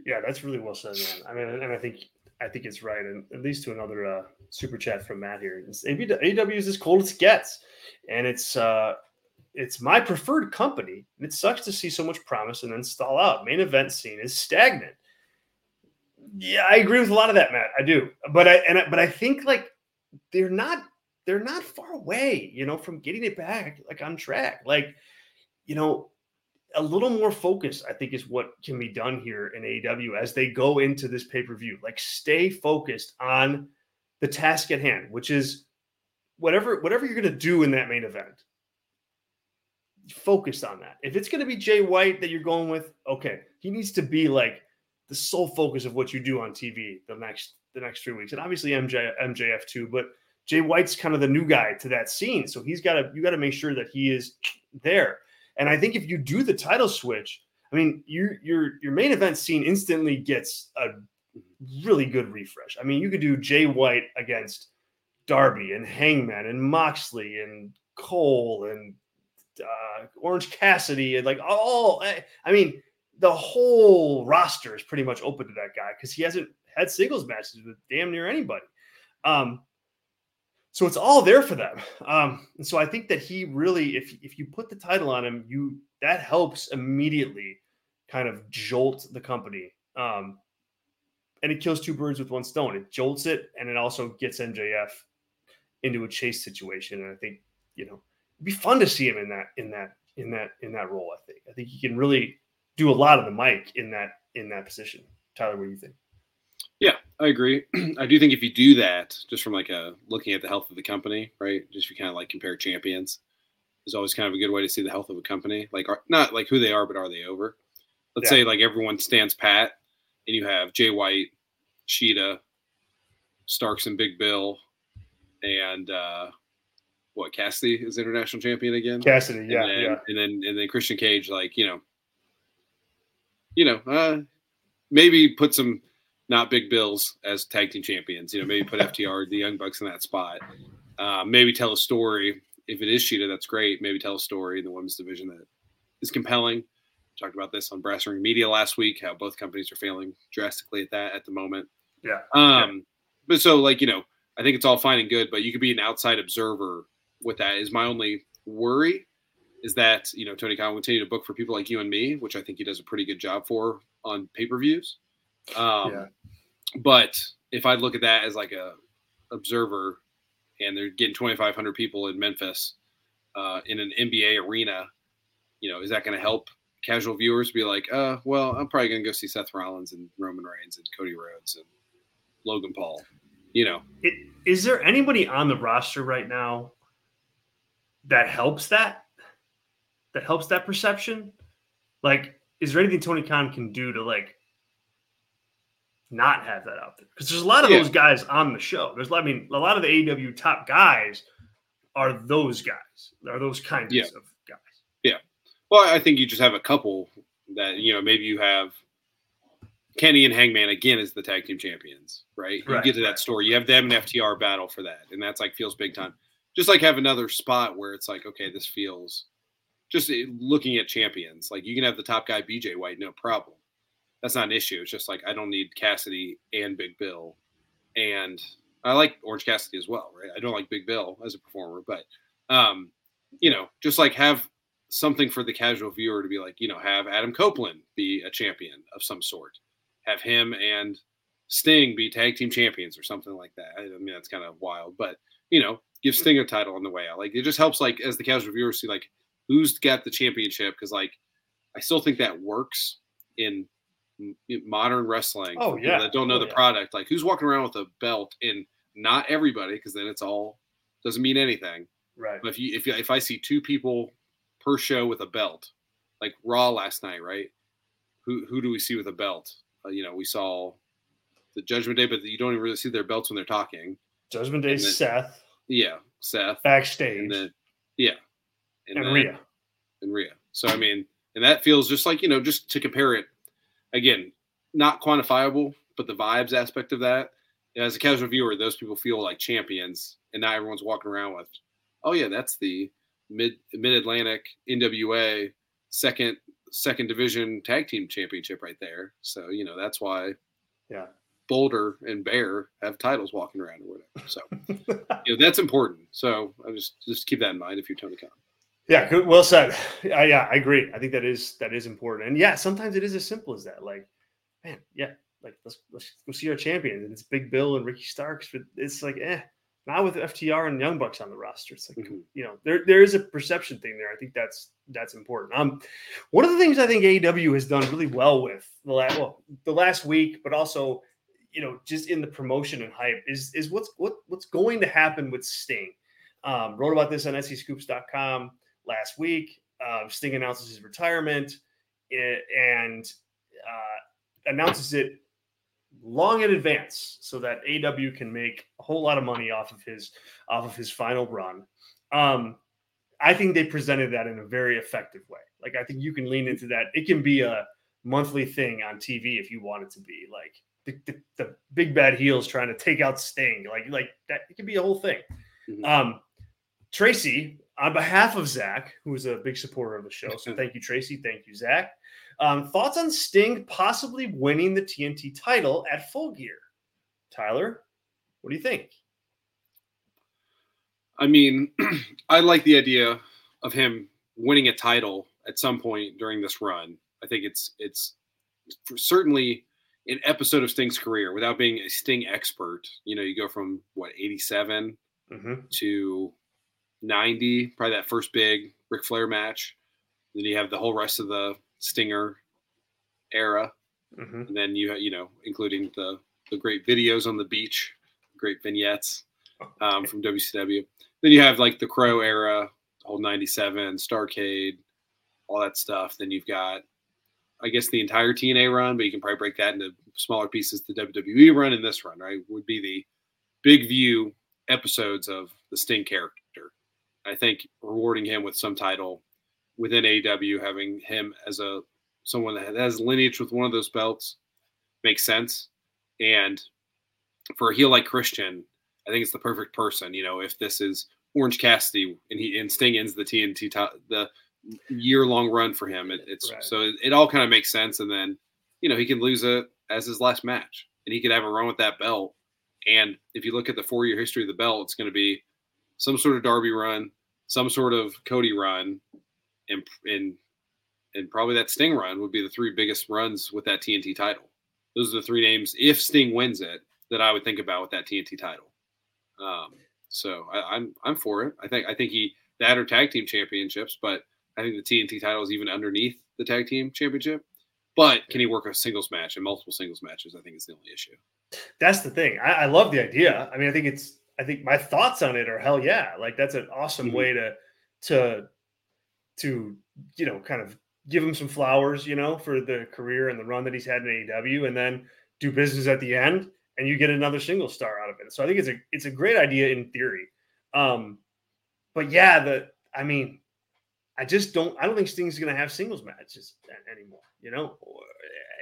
Yeah, that's really well said, man. I mean, and I think I think it's right, and at least to another uh, super chat from Matt here. AEW is as cold as it gets, and it's uh, it's my preferred company. And it sucks to see so much promise and then stall out. Main event scene is stagnant. Yeah, I agree with a lot of that, Matt. I do, but I and I, but I think like they're not they're not far away, you know, from getting it back like on track. Like, you know, a little more focus, I think, is what can be done here in AEW as they go into this pay per view. Like, stay focused on the task at hand, which is whatever whatever you're going to do in that main event. Focus on that. If it's going to be Jay White that you're going with, okay, he needs to be like the sole focus of what you do on TV the next the next three weeks, and obviously MJ MJF too, but Jay White's kind of the new guy to that scene. So he's got to you got to make sure that he is there. And I think if you do the title switch, I mean, your your your main event scene instantly gets a really good refresh. I mean, you could do Jay White against Darby and Hangman and Moxley and Cole and uh, Orange Cassidy and like all. I mean, the whole roster is pretty much open to that guy because he hasn't had singles matches with damn near anybody. Um, so it's all there for them. Um, and so I think that he really, if if you put the title on him, you that helps immediately kind of jolt the company. Um, and it kills two birds with one stone. It jolts it, and it also gets MJF into a chase situation. And I think you know it'd be fun to see him in that in that in that in that role. I think I think he can really do a lot of the mic in that in that position. Tyler, what do you think? Yeah, I agree. I do think if you do that, just from like a looking at the health of the company, right? Just if you kind of like compare champions, is always kind of a good way to see the health of a company. Like, are, not like who they are, but are they over? Let's yeah. say like everyone stands pat, and you have Jay White, Shida, Starks, and Big Bill, and uh, what Cassidy is international champion again. Cassidy, yeah, and then, yeah, and then and then Christian Cage, like you know, you know, uh, maybe put some not big bills as tag team champions. You know, maybe put FTR, the Young Bucks in that spot. Uh, maybe tell a story. If it is Shida, that's great. Maybe tell a story in the women's division that is compelling. Talked about this on Brass Ring Media last week. How both companies are failing drastically at that at the moment. Yeah. Um. Yeah. But so like you know, I think it's all fine and good, but you could be an outside observer with that. Is my only worry is that you know Tony Khan will continue to book for people like you and me, which I think he does a pretty good job for on pay per views. Um, yeah. But if I look at that as like a observer, and they're getting 2,500 people in Memphis uh, in an NBA arena, you know, is that going to help casual viewers be like, uh, well, I'm probably going to go see Seth Rollins and Roman Reigns and Cody Rhodes and Logan Paul. You know, it, is there anybody on the roster right now that helps that? That helps that perception? Like, is there anything Tony Khan can do to like not have that out there? Because there's a lot of Yeah. those guys on the show. There's, I mean, a lot of the AEW top guys are those guys. Are those kinds Yeah. of guys. Yeah. Well, I think you just have a couple that you know maybe you have Kenny and Hangman again as the tag team champions, right? You Right, get to that right. story. You have them and FTR battle for that, and that's like feels big time. Just like have another spot where it's like, okay, this feels just eh, looking at champions. Like you can have the top guy BJ White, no problem. That's not an issue. It's just like I don't need Cassidy and Big Bill, and I like Orange Cassidy as well, right? I don't like Big Bill as a performer, but um, you know, just like have something for the casual viewer to be like, you know, have Adam Copeland be a champion of some sort, have him and Sting be tag team champions or something like that. I mean, that's kind of wild, but you know, give Sting a title on the way out. Like it just helps, like as the casual viewer see, like who's got the championship because, like, I still think that works in modern wrestling. Oh, yeah. that don't know Oh, the yeah. product. Like who's walking around with a belt and not everybody because then it's all doesn't mean anything. Right. But if you if if I see two people per show with a belt, like Raw last night, right? Who who do we see with a belt? Uh, you know, we saw the Judgment Day, but you don't even really see their belts when they're talking. Judgment Day, then- Seth Yeah, Seth, backstage, and and, then yeah, and, then, Rhea. and Rhea. So I mean, and that feels just like you know, just to compare it again, not quantifiable, but the vibes aspect of that. As a casual viewer, those people feel like champions, and now everyone's walking around with, oh yeah, that's the mid Mid Atlantic NWA second second division tag team championship right there. So you know that's why Yeah. Boulder and Bear have titles walking around or whatever. So you know that's important. So I just just keep that in mind if you're Tony Khan. Yeah, good. Well said. I, yeah, I agree. I think that is that is important. And yeah, sometimes it is as simple as that. Like, man, yeah, like let's let's go see our champions, and it's Big Bill and Ricky Starks. But it's like, eh, not with FTR and Young Bucks on the roster. It's like, Mhm. you know, there there is a perception thing there. I think that's that's important. Um, one of the things I think AEW has done really well with the last well the last week, but also, you know, just in the promotion and hype is is what's what what's going to happen with Sting. Um, wrote about this on SEScoops.com last week. Uh, Sting announces his retirement eh, and uh, announces it long in advance so that AW can make a whole lot of money off of his off of his final run. Um, I think they presented that in a very effective way. Like I think you can lean into that. It can be a monthly thing on TV if you want it to be. Like the, the, the big bad heels trying to take out Sting. Like like that. It can be a whole thing. Mhm. Um, Tracy, on behalf of Zach, who is a big supporter of the show, so thank you, Tracy. Thank you, Zach. Um, thoughts on Sting possibly winning the TNT title at Full Gear? Tyler, what do you think? I mean, I like the idea of him winning a title at some point during this run. I think it's it's certainly an episode of Sting's career without being a Sting expert. You know, you go from what 87 Mm-hmm. to 90, probably that first big Ric Flair match. Then you have the whole rest of the Stinger era, Mm-hmm. and then you have, you know, including the the great videos on the beach, great vignettes um, from WCW. Then you have like the Crow era, the whole '97, Starcade, all that stuff. Then you've got, I guess, the entire TNA run, but you can probably break that into smaller pieces. The WWE run and this run, right, would be the big view episodes of the Sting character. I think rewarding him with some title within AEW, having him as a someone that has lineage with one of those belts makes sense. And for a heel like Christian, I think it's the perfect person. You know, if this is Orange Cassidy and he and Sting ends the TNT the year long run for him, it, it's Right. so it, it all kind of makes sense. And then you know he can lose it as his last match, and he could have a run with that belt. And if you look at the four year history of the belt, it's going to be some sort of Darby run, some sort of Cody run, and and and probably that Sting run would be the three biggest runs with that TNT title. Those are the three names. If Sting wins it, that I would think about with that TNT title. Um, so I, I'm I'm for it. I think I think he that or tag team championships, but I think the TNT title is even underneath the tag team championship. But can he work a singles match and multiple singles matches? I think is the only issue. That's the thing. I, I love the idea. I mean, I think it's. I think my thoughts on it are hell yeah. Like that's an awesome Mhm. way to to to you know kind of give him some flowers, you know, for the career and the run that he's had in AEW, and then do business at the end, and you get another single star out of it. So I think it's a it's a great idea in theory. Um, but yeah, the I mean, I just don't I don't think Sting's going to have singles matches anymore, you know.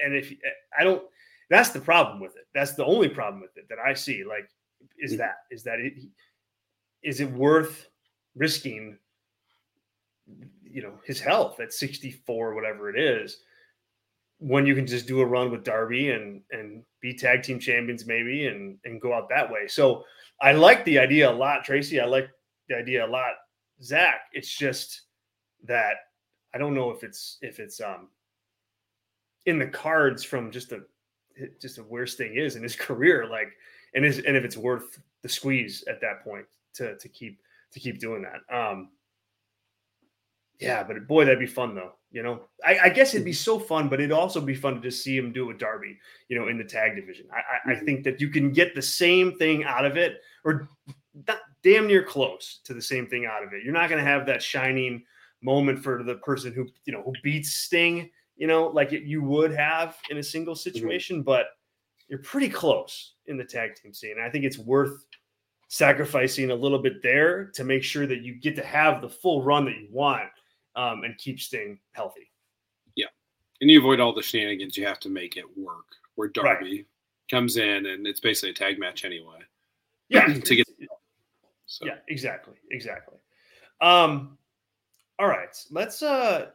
And if I don't, that's the problem with it. That's the only problem with it that I see. Like, is mm-hmm. that is that it? Is it worth risking you know his health at 64 whatever it is when you can just do a run with Darby and and be tag team champions maybe and and go out that way. So I like the idea a lot, Tracy. I like the idea a lot, Zach. It's just that I don't know if it's if it's um in the cards from just a just a worst thing is in his career, like and is and if it's worth the squeeze at that point to to keep to keep doing that. Um yeah, but boy, that'd be fun though. You know, I, I, guess it'd be so fun, but it'd also be fun to just see him do a Darby, you know, in the tag division. I, I, I mm-hmm. think that you can get the same thing out of it, or damn near close to the same thing out of it. You're not going to have that shining moment for the person who, you know, who beats Sting, you know, like it, you would have in a single mm-hmm. situation, mm-hmm. but you're pretty close in the tag team scene. I think it's worth sacrificing a little bit there to make sure that you get to have the full run that you want um, and keep staying healthy. Yeah, and you avoid all the shenanigans. You have to make it work. Where Darby right. comes in, and it's basically a tag match anyway. Yeah, to get. So. Yeah, exactly, exactly. Um, all right, let's uh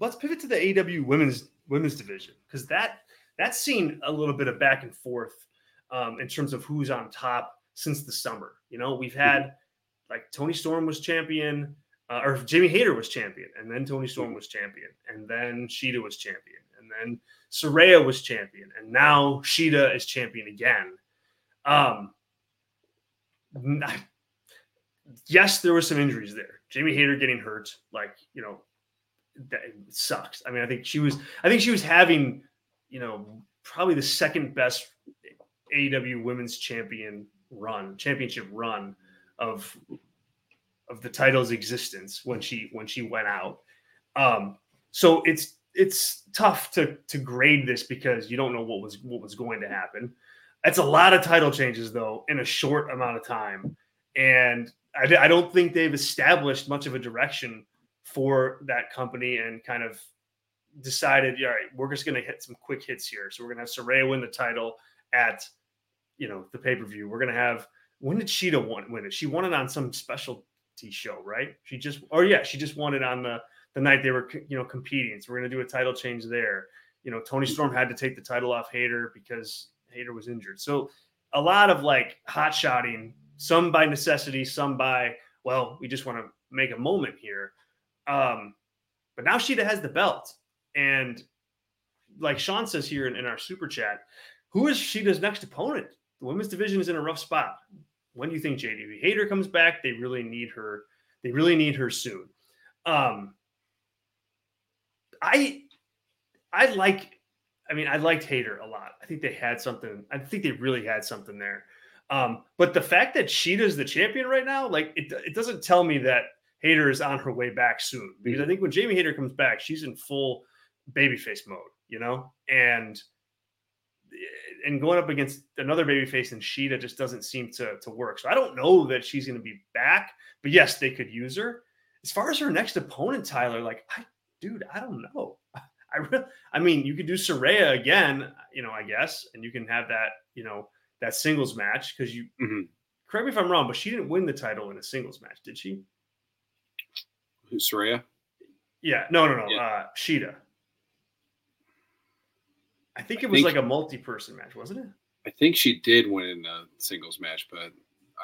let's pivot to the AW women's women's division because that that's seen a little bit of back and forth um, in terms of who's on top since the summer. You know, we've had mm-hmm. like Toni Storm was champion uh, or Jamie Hayter was champion, and then Toni Storm was champion, and then Shida was champion, and then Saraya was champion, and now Shida is champion again. Um, yes, there were some injuries there. Jamie Hayter getting hurt, like you know, that sucks. I mean, I think she was, I think she was having, you know, probably the second best AEW Women's Champion run, championship run of of the title's existence when she when she went out. Um, so it's it's tough to to grade this because you don't know what was what was going to happen. It's a lot of title changes though in a short amount of time, and I, I don't think they've established much of a direction for that company and kind of decided, all right, we're just going to hit some quick hits here. So we're going to have Saraya win the title at you know the pay per view. We're to have when did Shida win it? She won it on some specialty show, right? She just, or yeah, she just won it on the the night they were, you know, competing. So we're gonna do a title change there. You know, Toni Storm had to take the title off Hayter because Hayter was injured. So a lot of like hot shotting, some by necessity, some by well, we just want to make a moment here. Um, but now Shida has the belt, and like Sean says here in, in our super chat, who is Shida's next opponent? The women's division is in a rough spot when do you think JDB Hayter comes back? They really need her. They really need her soon. Um, I I like. I mean, I liked Hayter a lot. I think they had something. I think they really had something there. Um, but the fact that Shida's the champion right now, like it, it doesn't tell me that Hayter is on her way back soon. Because I think when Jamie Hayter comes back, she's in full babyface mode, you know, and and going up against another babyface and Shida just doesn't seem to to work. So I don't know that she's going to be back, but yes, they could use her. As far as her next opponent, Tyler, like, I, dude, I don't know. I really, I mean, you could do Saraya again, you know, I guess, and you can have that, you know, that singles match because you. Mm-hmm. Correct me if I'm wrong, but she didn't win the title in a singles match, did she? Who's Saraya? Yeah, no, no, no. Yeah. Uh, Shida. I think it was think, like a multi-person match, wasn't it? I think she did win in a singles match, but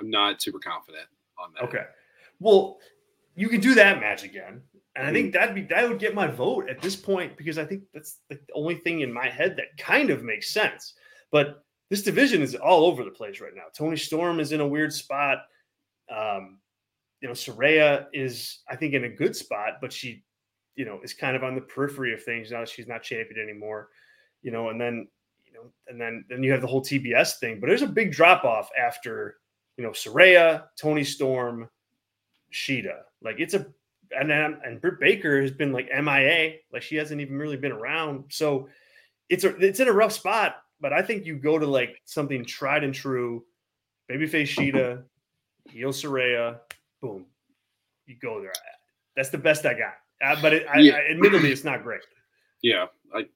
I'm not super confident on that. Okay. Well, you can do that match again. And I think mm-hmm. that'd be that would get my vote at this point because I think that's the only thing in my head that kind of makes sense. But this division is all over the place right now. Toni Storm is in a weird spot. Um, you know, Saraya is, I think, in a good spot, but she, you know, is kind of on the periphery of things now that she's not champion anymore you know, and then you know, and then then you have the whole TBS thing. But there's a big drop off after you know Saraya, Toni Storm, Shida. Like it's a and then and Britt Baker has been like MIA, like she hasn't even really been around. So it's a it's in a rough spot. But I think you go to like something tried and true, babyface Shida, heel Saraya, boom, you go there. That's the best I got. Uh, but it, Yeah. I, I, admittedly, it's not great. Yeah, I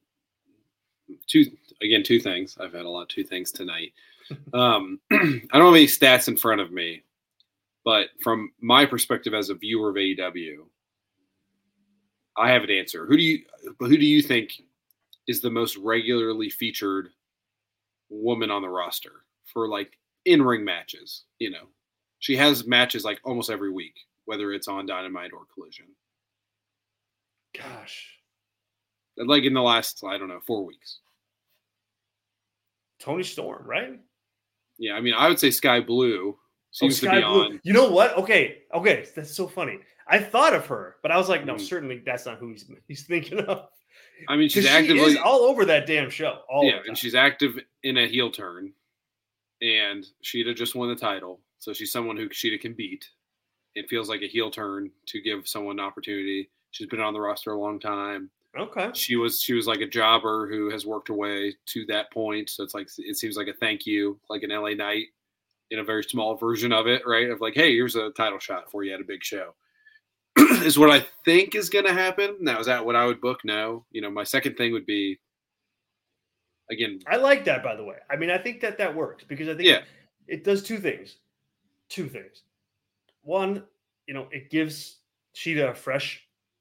two again two things. I've had a lot of two things tonight. Um, I don't have any stats in front of me, but from my perspective as a viewer of AEW, I have an answer. Who do you who do you think is the most regularly featured woman on the roster for like in ring matches? You know, she has matches like almost every week, whether it's on Dynamite or Collision. Gosh, Like in the last, I don't know, four weeks. Toni Storm, right? Yeah, I mean, I would say Skye Blue seems oh, to be Blue. on. You know what? Okay, okay, that's so funny. I thought of her, but I was like, no, Mhm. certainly that's not who he's he's thinking of. I mean, she's she actively is all over that damn show. All yeah, and she's active in a heel turn, and Shida just won the title, so she's someone who Shida can beat. It feels like a heel turn to give someone an opportunity. She's been on the roster a long time. Okay. She was she was like a jobber who has worked her way to that point. So it's like it seems like a thank you, like an LA Knight in a very small version of it, right? Of like, hey, here's a title shot for you at a big show. is what I think is going to happen. Now, is that what I would book? No. You know, my second thing would be, again, I like that, by the way. I mean, I think that that works because I think Yeah. it does two things. Two things. One, you know, it gives Shida a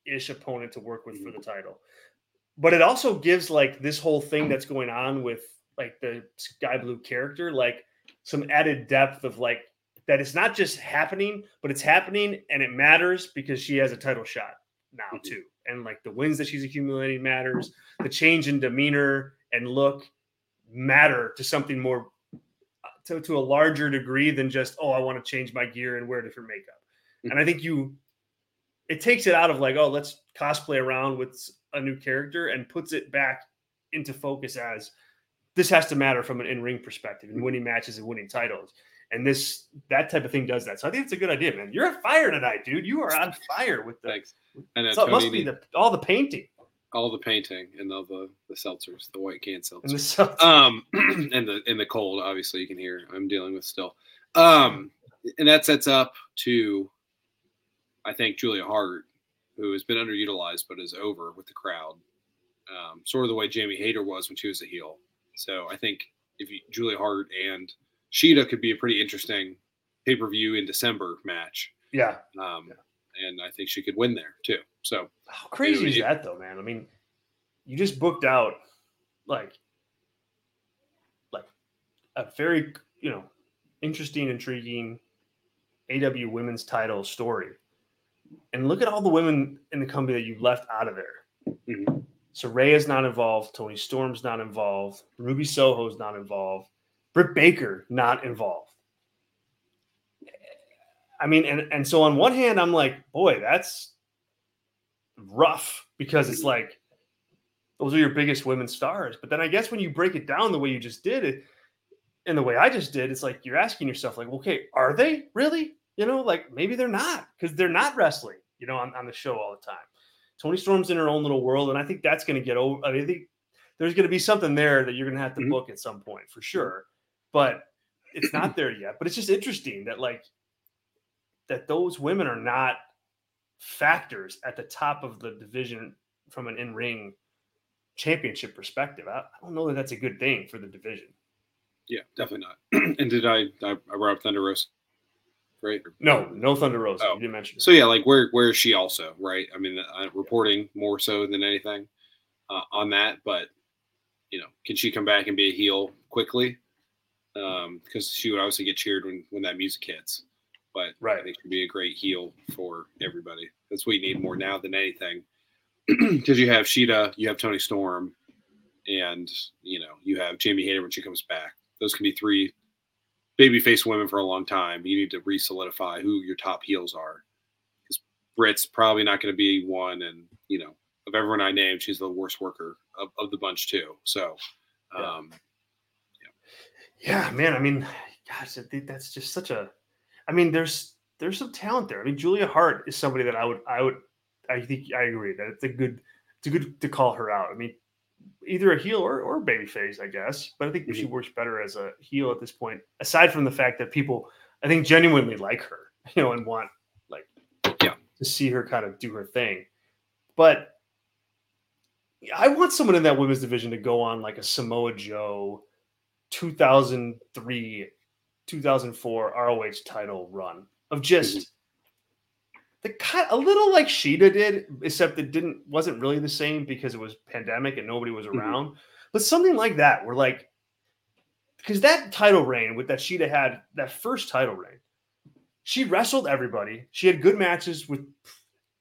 fresh-ish opponent to work with for the mm-hmm. title, but it also gives like this whole thing that's going on with like the Skye Blue character, like some added depth of like that it's not just happening, but it's happening and it matters because she has a title shot now Mhm. too, and like the wins that she's accumulating matters. The change in demeanor and look matter to something more uh, to, to a larger degree than just oh i want to change my gear and wear different makeup. And i mm-hmm. think you it takes it out of like oh let's cosplay around with a new character and puts it back into focus as this has to matter from an in-ring perspective and winning matches and winning titles. And this that type of thing does that. So i think it's a good idea man. You're on fire tonight dude. You are on fire with the thanks. And so it must be the all the painting. All the painting and all the the seltzers, the white can and the stuff um and the in the cold obviously you can hear. I'm dealing with still. Um and that sets up to i think julia hart who has been underutilized but is over with the crowd um sort of the way jamie hayter was when she was a heel. So i think if you julia hart and shida could be a pretty interesting pay-per-view in december match. Yeah. Um and i think she could win there too. So How crazy is you- that though, man? I mean, you just booked out like like a very, you know, interesting, intriguing AW women's title story. And look at all the women in the company that you left out of there. Mhm. Saraya's not involved, Toni Storm's not involved, Ruby Soho's not involved, Britt Baker not involved. I mean, and and so on one hand, I'm like, boy, that's rough because it's like those are your biggest women stars. But then I guess when you break it down the way you just did it, and the way I just did, it's like you're asking yourself, like, okay, are they really? You know, like maybe they're not because they're not wrestling, you know, on, on the show all the time. Toni Storm's in her own little world, and I think that's going to get over. I mean, I think there's going to be something there that you're going to have to Mhm. book at some point for sure, but it's not there yet. But it's just interesting that like that those women are not factors at the top of the division from an in-ring championship perspective. I, I don't know that that's a good thing for the division. yeah definitely not and did i i, I brought up thunder rosa right No, no Thunder Rosa. Oh. You didn't mention. it. So yeah, like where where is she also, right? I mean, uh, reporting more so than anything uh, on that, but you know, can she come back and be a heel quickly? Um, because she would obviously get cheered when when that music hits. But Right. I think she'd be a great heel for everybody. That's what you need more now than anything. Because you have Shida, you have Toni Storm, and you know you have Jamie Hayter when she comes back. Those can be three babyface women for a long time. You need to re-solidify who your top heels are. Because Britt's probably not going to be one, and you know, of everyone I named, she's the worst worker of, of the bunch too. So, Yeah. um, Yeah, man. I mean, gosh, that's just such a. I mean, there's there's some talent there. I mean, Julia Hart is somebody that I would I would I think I agree that it's a good it's a good to call her out. I mean, either a heel or, or baby face, I guess. But I think mm-hmm. she works better as a heel at this point, aside from the fact that people I think genuinely like her, you know, and want like yeah to see her kind of do her thing. But I want someone in that women's division to go on like a Samoa Joe 2003 2004 ROH title run of just mm-hmm. The kind a little like Shida did, except it didn't wasn't really the same because it was pandemic and nobody was mm-hmm. around. Mm-hmm. But something like that, where like because that title reign with that Shida had that first title reign, she wrestled everybody. She had good matches with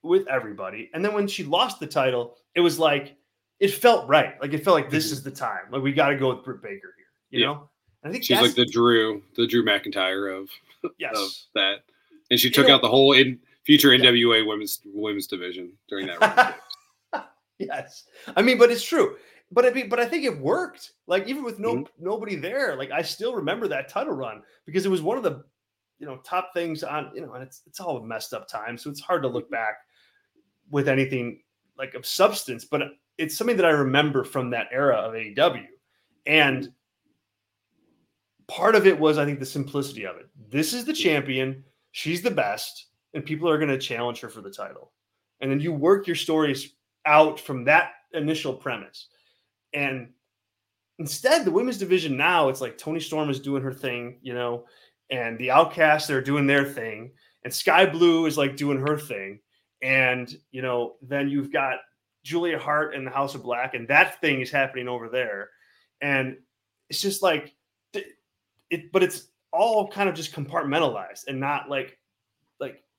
with everybody, and then when she lost the title, it was like it felt right. Like it felt like this mm-hmm. is the time. Like we got to go with Britt Baker here. You yeah. know, I think she's like the Drew, the Drew McIntyre of yes of that, and she took you know, out the whole in future NWA women's women's division during that. yes, I mean, but it's true. But I mean, but I think it worked. Like even with no mm-hmm. nobody there, like I still remember that title run because it was one of the you know top things on you know, and it's it's all a messed up time, so it's hard to look back with anything like of substance. But it's something that I remember from that era of AEW, and part of it was I think the simplicity of it. This is the champion, she's the best, and people are going to challenge her for the title. And then you work your stories out from that initial premise. And instead, the women's division now, it's like Toni Storm is doing her thing, you know, and the Outcasts are doing their thing, and Skye Blue is like doing her thing. And, you know, then you've got Julia Hart and the House of Black, and that thing is happening over there. And it's just like it, but it's all kind of just compartmentalized and not like like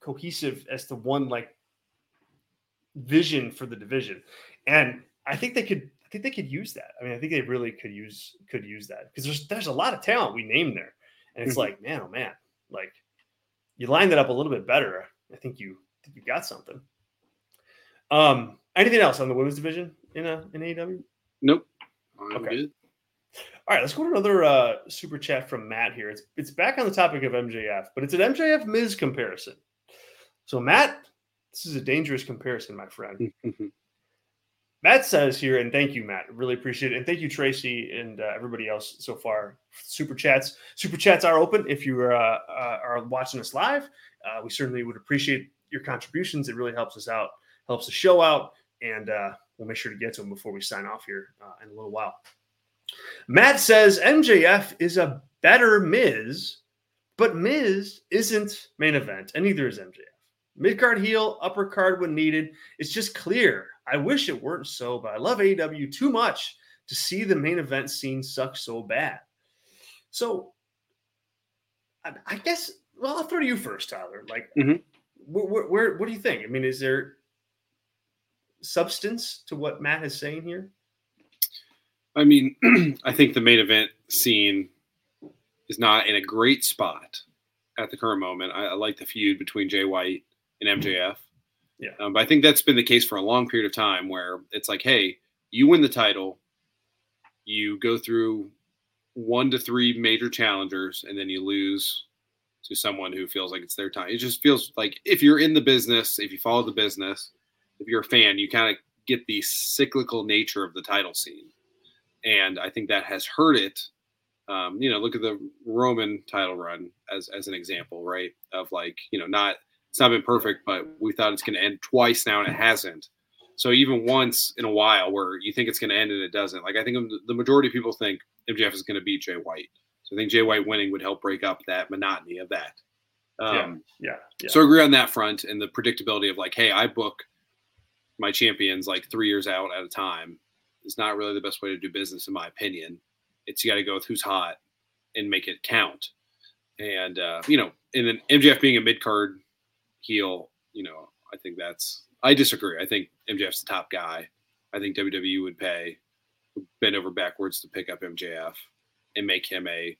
cohesive as to one like vision for the division. And I think they could I think they could use that. I mean, I think they really could use could use that because there's there's a lot of talent we named there, and it's mm-hmm. like man, oh man, like you lined it up a little bit better. I think you I think you got something. Um, anything else on the women's division in a uh, in AEW? Nope. I'm okay. Good. All right, let's go to another uh, super chat from Matt here. It's it's back on the topic of MJF, but it's an MJF Miz comparison. So Matt, this is a dangerous comparison, my friend. Matt says here, and thank you, Matt. Really appreciate it, and thank you, Tracy, and uh, everybody else so far. Super chats, super chats are open. If you uh, uh, are watching us live, uh, we certainly would appreciate your contributions. It really helps us out, helps the show out, and uh, we'll make sure to get to them before we sign off here uh, in a little while. Matt says MJF is a better Miz, but Miz isn't main event, and neither is MJF. Mid card heel, upper card when needed. It's just clear. I wish it weren't so, but I love AEW too much to see the main event scene suck so bad. So, I, guess, well, I'll throw to you first, Tyler. Like, mm-hmm. where, where, what do you think? I mean, is there substance to what Matt is saying here? I mean, I think the main event scene is not in a great spot at the current moment. I, I like the feud between Jay White and MJF. Yeah. Um, but I think that's been the case for a long period of time where it's like, hey, you win the title, you go through one to three major challengers, and then you lose to someone who feels like it's their time. It just feels like if you're in the business, if you follow the business, if you're a fan, you kind of get the cyclical nature of the title scene and I think that has hurt it. Um, you know, look at the Roman title run as as an example, right? Of like, you know, not it's not been perfect, but we thought it's going to end twice now, and it hasn't. So even once in a while, where you think it's going to end and it doesn't, like I think the majority of people think MJF is going to beat Jay White. So I think Jay White winning would help break up that monotony of that. Um, yeah, yeah, yeah. So I agree on that front and the predictability of like, hey, I book my champions like three years out at a time is not really the best way to do business, in my opinion. It's you got to go with who's hot and make it count. And uh, you know, and then MJF being a mid card heel, you know, I think that's I disagree. I think MJF's the top guy. I think WWE would pay bend over backwards to pick up MJF and make him a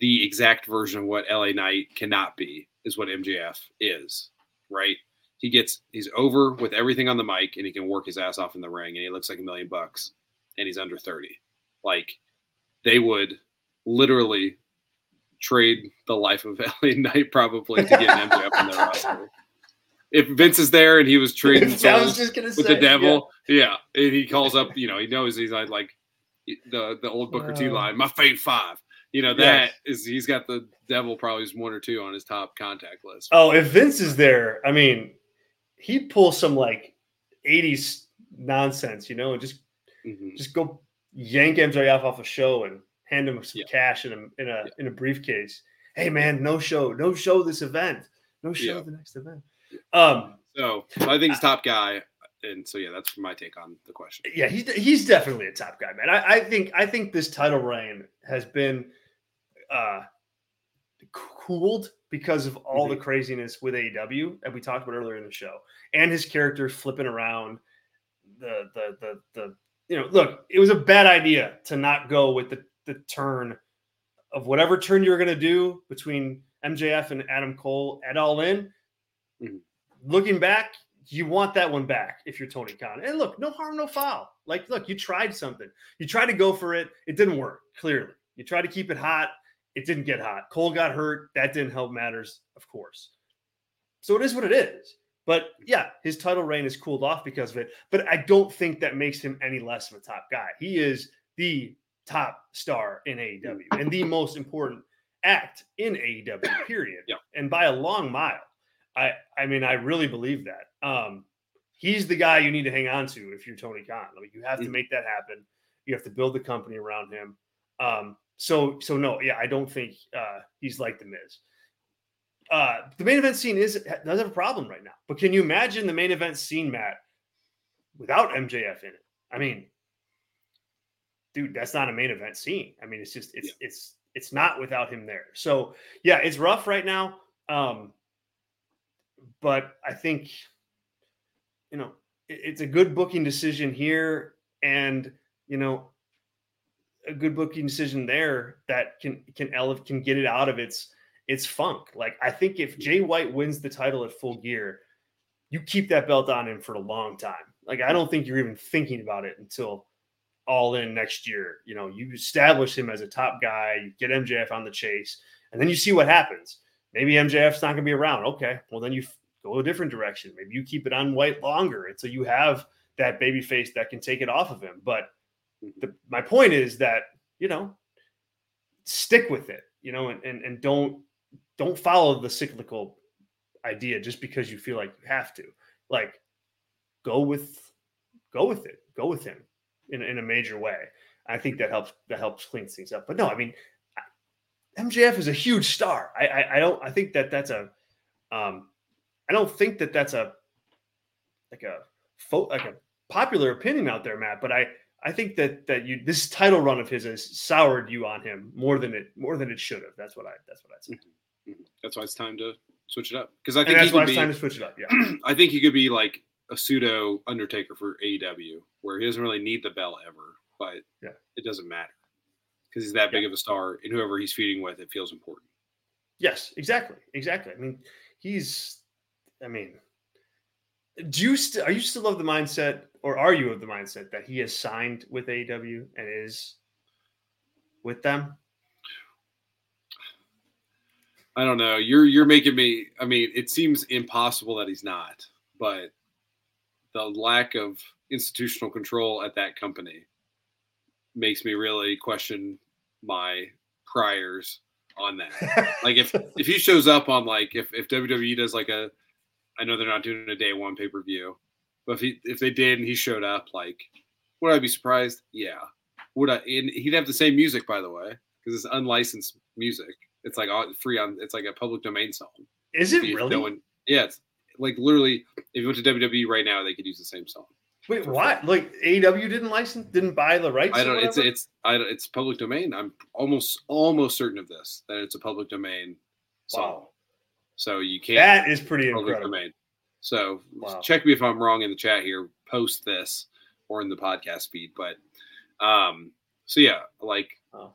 the exact version of what LA Knight cannot be is what MJF is, right? he gets he's over with everything on the mic and he can work his ass off in the ring and he looks like a million bucks and he's under 30 like they would literally trade the life of LA Knight probably to get an MJF on their roster. If Vince is there and he was trading was with say the devil, yeah. and he calls up, you know, he knows he's like, like the the old Booker T Uh, line, my fate five. You know, Yes. that is he's got the devil probably is one or two on his top contact list. Oh, if Vince is there, I mean, he'd pull some like 80s nonsense, you know, and just Mhm. just go yank MJF off a show and hand him some Yeah. cash in a in a Yeah. in a briefcase. Hey man, no show, no show this event, no show Yeah. the next event. Um, So, I think he's top guy, and so yeah, that's my take on the question. yeah, he's he's definitely a top guy, man. I, I think I think this title reign has been uh cooled because of all the craziness with AEW that we talked about earlier in the show, and his character flipping around. The the the the you know, look, it was a bad idea to not go with the the turn of whatever turn you were going to do between MJF and Adam Cole at All In. Mhm. Looking back, you want that one back if you're Tony Khan. And look, no harm, no foul. Like, look, you tried something. You tried to go for it. It didn't work. Clearly, you tried to keep it hot. It didn't get hot. Cole got hurt. That didn't help matters, of course. So it is what it is. But yeah, his title reign is cooled off because of it. But I don't think that makes him any less of a top guy. He is the top star in AEW and the most important act in AEW, period. Yeah. And by a long mile. I I mean, I really believe that. Um, he's the guy you need to hang on to if you're Tony Khan. Like you have to Mhm. make that happen. You have to build the company around him. Um, so so no, yeah, I don't think uh, he's like the Miz. Uh, the main event scene is does have a problem right now. But can you imagine the main event scene, Matt, without MJF in it? I mean, dude, that's not a main event scene. I mean, it's just it's it's it's not without him there. So yeah, it's rough right now. Um, but I think you know it- it's a good booking decision here, and you know a good booking decision there that can can elevate can get it out of its its funk. Like I think if Jay White wins the title at full gear, you keep that belt on him for a long time. Like I don't think you're even thinking about it until all in next year. You know, you establish him as a top guy, you get MJF on the chase, and then you see what happens. Maybe MJF's not going to be around. Okay, well then you f- go a different direction. Maybe you keep it on White longer until you have that baby face that can take it off of him. But the, my point is that you know stick with it you know and, and and don't don't follow the cyclical idea just because you feel like you have to like go with go with it go with him in, in a major way i think that helps that helps clean things up but no i mean mjf is a huge star i i, I don't i think that that's a um i don't think that that's a like a fo- like a popular opinion out there matt but i I think that that you this title run of his has soured you on him more than it more than it should have. That's what I that's what I'd say. Mhm. That's why it's time to switch it up because I And think that's he why could it's be. time to switch it up. Yeah. I think he could be like a pseudo Undertaker for AEW, where he doesn't really need the bell ever, but Yeah. it doesn't matter because he's that big of a star, and whoever he's feeding with, it feels important. Yes, exactly. Exactly. I mean, he's I mean, do you still are you still of the mindset or are you of the mindset that he has signed with AEW and is with them? I don't know. You're you're making me. I mean, it seems impossible that he's not, but the lack of institutional control at that company makes me really question my priors on that. like if if he shows up on like if if WWE does like a, I know they're not doing a day one pay per view, but if he if they did and he showed up, like, would I be surprised? Yeah. Would I? And he'd have the same music, by the way, because it's unlicensed music. It's like all- free on. It's like a public domain song. Is it really? no one- yeah, it's like literally. If you went to WWE right now, they could use the same song. Wait, what? Like AEW didn't license, didn't buy the rights? I don't. It's it's I don't, it's public domain. I'm almost almost certain of this that it's a public domain song. wow. So you can't That is pretty public incredible. domain. So Wow. check me if I'm wrong in the chat here. Post this or in the podcast feed. But um, so yeah, like Oh.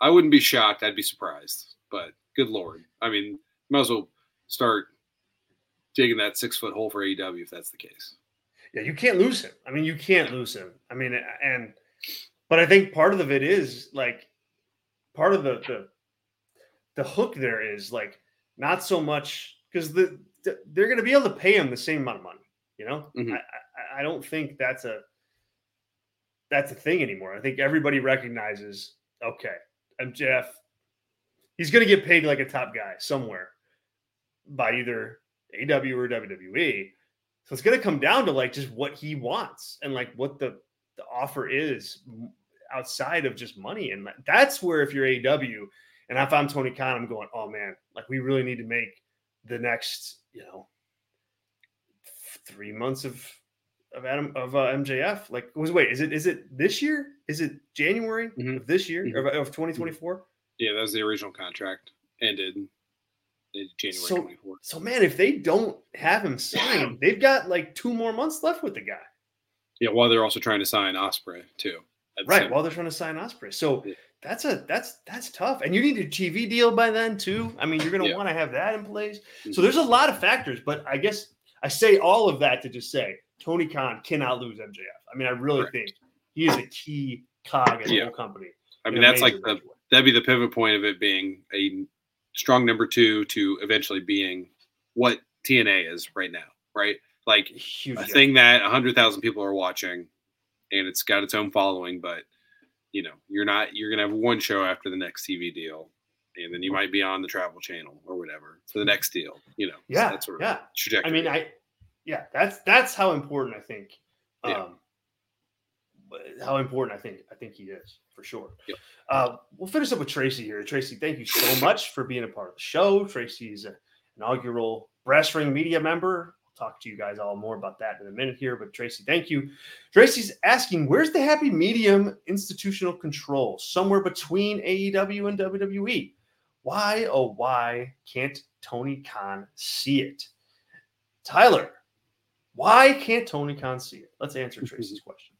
I wouldn't be shocked. I'd be surprised. But good lord, I mean, might as well start digging that six foot hole for AEW if that's the case. Yeah, you can't lose him. I mean, you can't lose him. I mean, and but I think part of it is like part of the the the hook there is like not so much because the, the, they're going to be able to pay him the same amount of money. You know, Mhm. I, I I don't think that's a that's a thing anymore. I think everybody recognizes okay, MJF, he's going to get paid like a top guy somewhere by either AW or WWE. So it's going to come down to like just what he wants and like what the the offer is outside of just money. And that's where if you're AW and if I'm Tony Khan, I'm going, oh man, like we really need to make the next, you know, three months of of Adam of uh, MJF. Like, was wait, is it is it this year? Is it January Mhm. of this year Mhm. of, of 2024? Yeah, that was the original contract. Ended January So- 24th. So man, if they don't have him signed, they've got like two more months left with the guy. Yeah, while they're also trying to sign Ospreay too. the Right, while they're trying to sign Ospreay. So Yeah. that's a that's that's tough. And you need a TV deal by then too. I mean, you're gonna Yeah. want to have that in place. So there's a mm-hmm. lot of factors, but I guess I say all of that to just say Tony Khan cannot lose MJF. I mean, I really Correct. think he is a key cog in the whole company. I mean, that's like the way. that'd be the pivot point of it being a strong number two to eventually being what TNA is right now, right? Like huge a thing that a hundred thousand people are watching, and it's got its own following. But you know, you're not you're gonna have one show after the next TV deal, and then you might be on the Travel Channel or whatever for the next deal. You know, Yeah, that sort of yeah. trajectory. I mean, I yeah, that's that's how important I think. Um, Yeah. How important I think I think he is for sure. Yep. Uh, we'll finish up with Tracy here. Tracy, thank you so much for being a part of the show. Tracy is an inaugural Brass Ring Media member. We'll talk to you guys all more about that in a minute here. But Tracy, thank you. Tracy's asking, where's the happy medium institutional control somewhere between AEW and WWE? Why oh why can't Tony Khan see it? Tyler, why can't Tony Khan see it? Let's answer Tracy's question.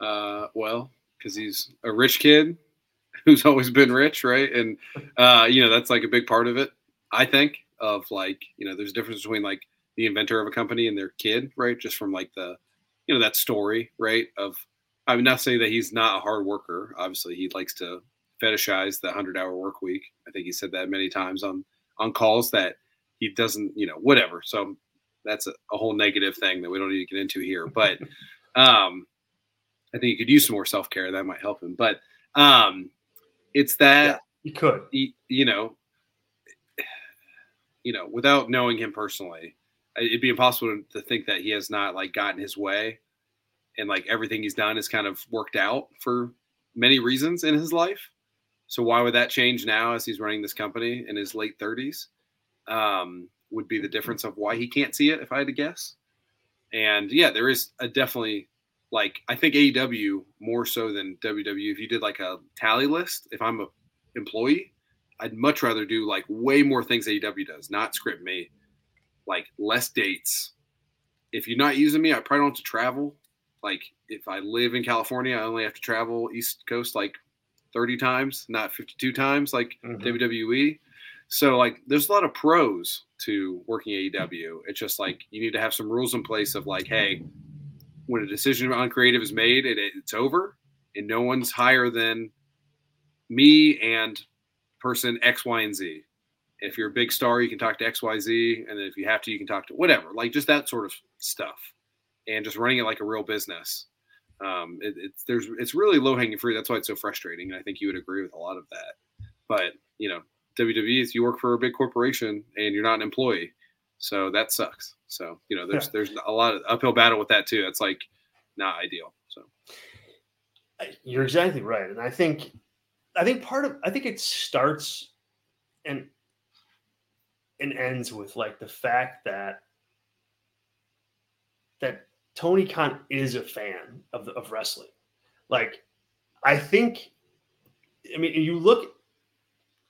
Uh, well, because he's a rich kid who's always been rich, right? And uh, you know that's like a big part of it. I think of like you know there's a difference between like the inventor of a company and their kid, right? Just from like the you know that story, right? Of I'm not saying that he's not a hard worker. Obviously, he likes to fetishize the hundred hour work week. I think he said that many times on on calls that he doesn't, you know, whatever. So that's a, a whole negative thing that we don't need to get into here. But um, I think he could use some more self care. That might help him. But um, it's that He could. he, you know, you know, without knowing him personally, it'd be impossible to think that he has not like gotten his way, and like everything he's done is kind of worked out for many reasons in his life. So why would that change now as he's running this company in his late thirties? Um, would be the difference of why he can't see it, if I had to guess. And yeah, there is a definitely like I think AEW more so than WWE. If you did like a tally list, if I'm a employee, I'd much rather do like way more things AEW does, not script me, like less dates. If you're not using me, I probably don't have to travel. Like if I live in California, I only have to travel East Coast like 30 times, not 52 times like Mhm. WWE. So like there's a lot of pros to working AEW. It's just like you need to have some rules in place of like, hey, when a decision on creative is made, it, it's over, and no one's higher than me and person X, Y, and Z. If you're a big star, you can talk to X, Y, Z, and then if you have to, you can talk to whatever, like just that sort of stuff, and just running it like a real business. Um, it, it's there's it's really low hanging fruit. That's why it's so frustrating, and I think you would agree with a lot of that. But you know, WWE is you work for a big corporation and you're not an employee, so that sucks. So you know, there's Yeah. there's a lot of uphill battle with that too. That's like not ideal. So You're exactly right, and I think, I think part of I think it starts and and ends with like the fact that that Tony Khan is a fan of the, of wrestling. Like, I think, I mean, you look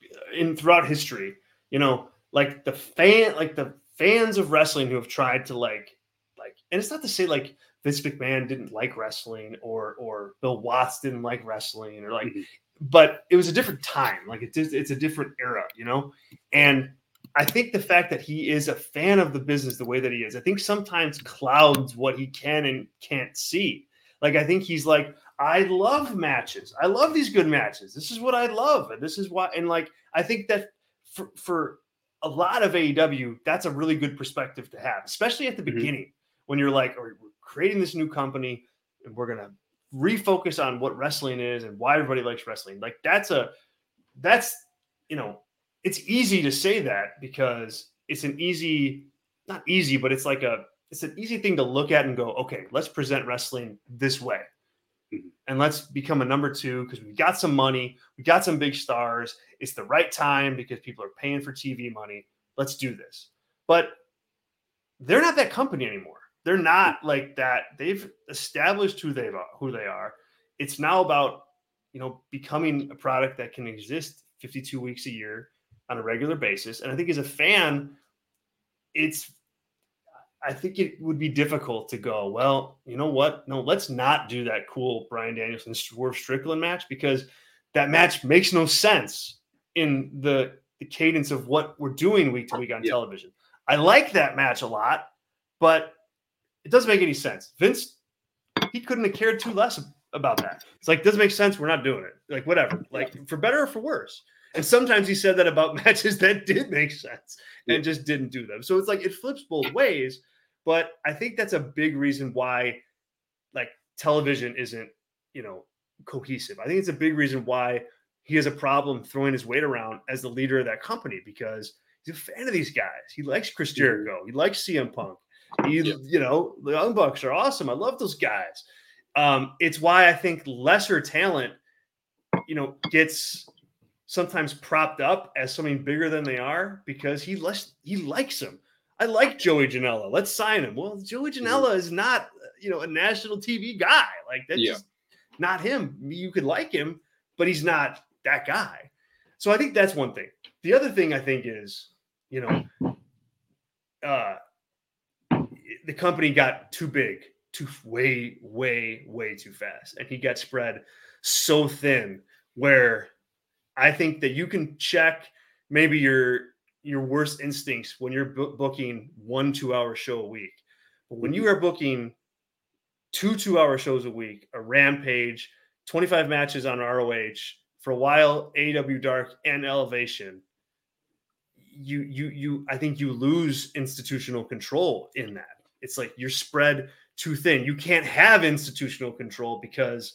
uh, in throughout history, you know, like the fan, like the fans of wrestling who have tried to like, like, and it's not to say like Vince McMahon didn't like wrestling or or Bill Watts didn't like wrestling or like, Mhm. but it was a different time. Like it's it's a different era, you know, and I think the fact that he is a fan of the business the way that he is, I think sometimes clouds what he can and can't see. Like I think he's like, I love matches. I love these good matches. This is what I love, and this is why. And like, I think that for for a lot of AEW, that's a really good perspective to have, especially at the mm-hmm. beginning when you're like, we're creating this new company and we're gonna refocus on what wrestling is and why everybody likes wrestling. Like that's a that's you know, it's easy to say that because it's an easy, not easy, but it's like a it's an easy thing to look at and go, okay, let's present wrestling this way. Mm-hmm. And let's become a number two because we've got some money, we got some big stars. It's the right time because people are paying for TV money. Let's do this. But they're not that company anymore. They're not like that. They've established who they are, who they are. It's now about you know becoming a product that can exist 52 weeks a year on a regular basis. And I think as a fan, it's I think it would be difficult to go, well, you know what? No, let's not do that cool Bryan Danielson Swerve Strickland match because that match makes no sense in the, the cadence of what we're doing week to week on television. I like that match a lot, but it doesn't make any sense. Vince, he couldn't have cared too less about that. It's like doesn't make sense. We're not doing it. Like whatever. Like for better or for worse. And sometimes he said that about matches that did make sense and just didn't do them. So it's like it flips both ways. But I think that's a big reason why like television isn't, you know, cohesive. I think it's a big reason why he has a problem throwing his weight around as the leader of that company because he's a fan of these guys. He likes Chris mm-hmm. Jericho. He likes CM Punk. He, you know, the Young Bucks are awesome. I love those guys. Um, it's why I think lesser talent, you know, gets sometimes propped up as something bigger than they are because he less he likes them. I like Joey Janela. Let's sign him. Well, Joey mm-hmm. Janela is not, you know, a national TV guy. Like that's yeah. not him. You could like him, but he's not that guy. So I think that's one thing. The other thing I think is, you know, uh, the company got too big, too way, way, way too fast, and he got spread so thin. Where I think that you can check maybe your your worst instincts when you're bu- booking one two hour show a week, but when you mm-hmm. are booking two two hour shows a week, a Rampage, twenty five matches on ROH for a while, AW Dark and Elevation you you you I think you lose institutional control in that. It's like you're spread too thin. You can't have institutional control because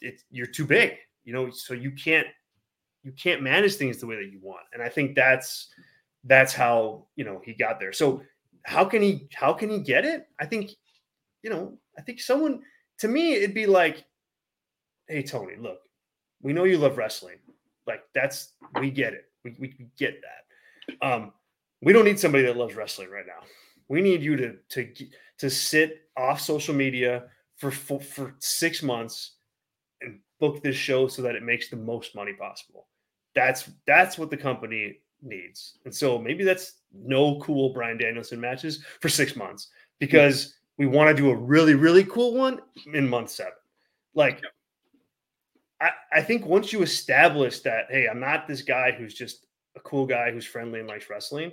it's you're too big, you know, so you can't you can't manage things the way that you want. And I think that's that's how, you know, he got there. So how can he how can he get it? I think you know, I think someone to me it'd be like hey Tony, look, we know you love wrestling. Like that's we get it. We, we, we get that um, we don't need somebody that loves wrestling right now. We need you to to to sit off social media for for, for six months and book this show so that it makes the most money possible. That's that's what the company needs. And so maybe that's no cool Bryan Danielson matches for six months because we want to do a really, really cool one in month seven. Like, I, I think once you establish that, hey, I'm not this guy who's just a cool guy who's friendly and likes wrestling,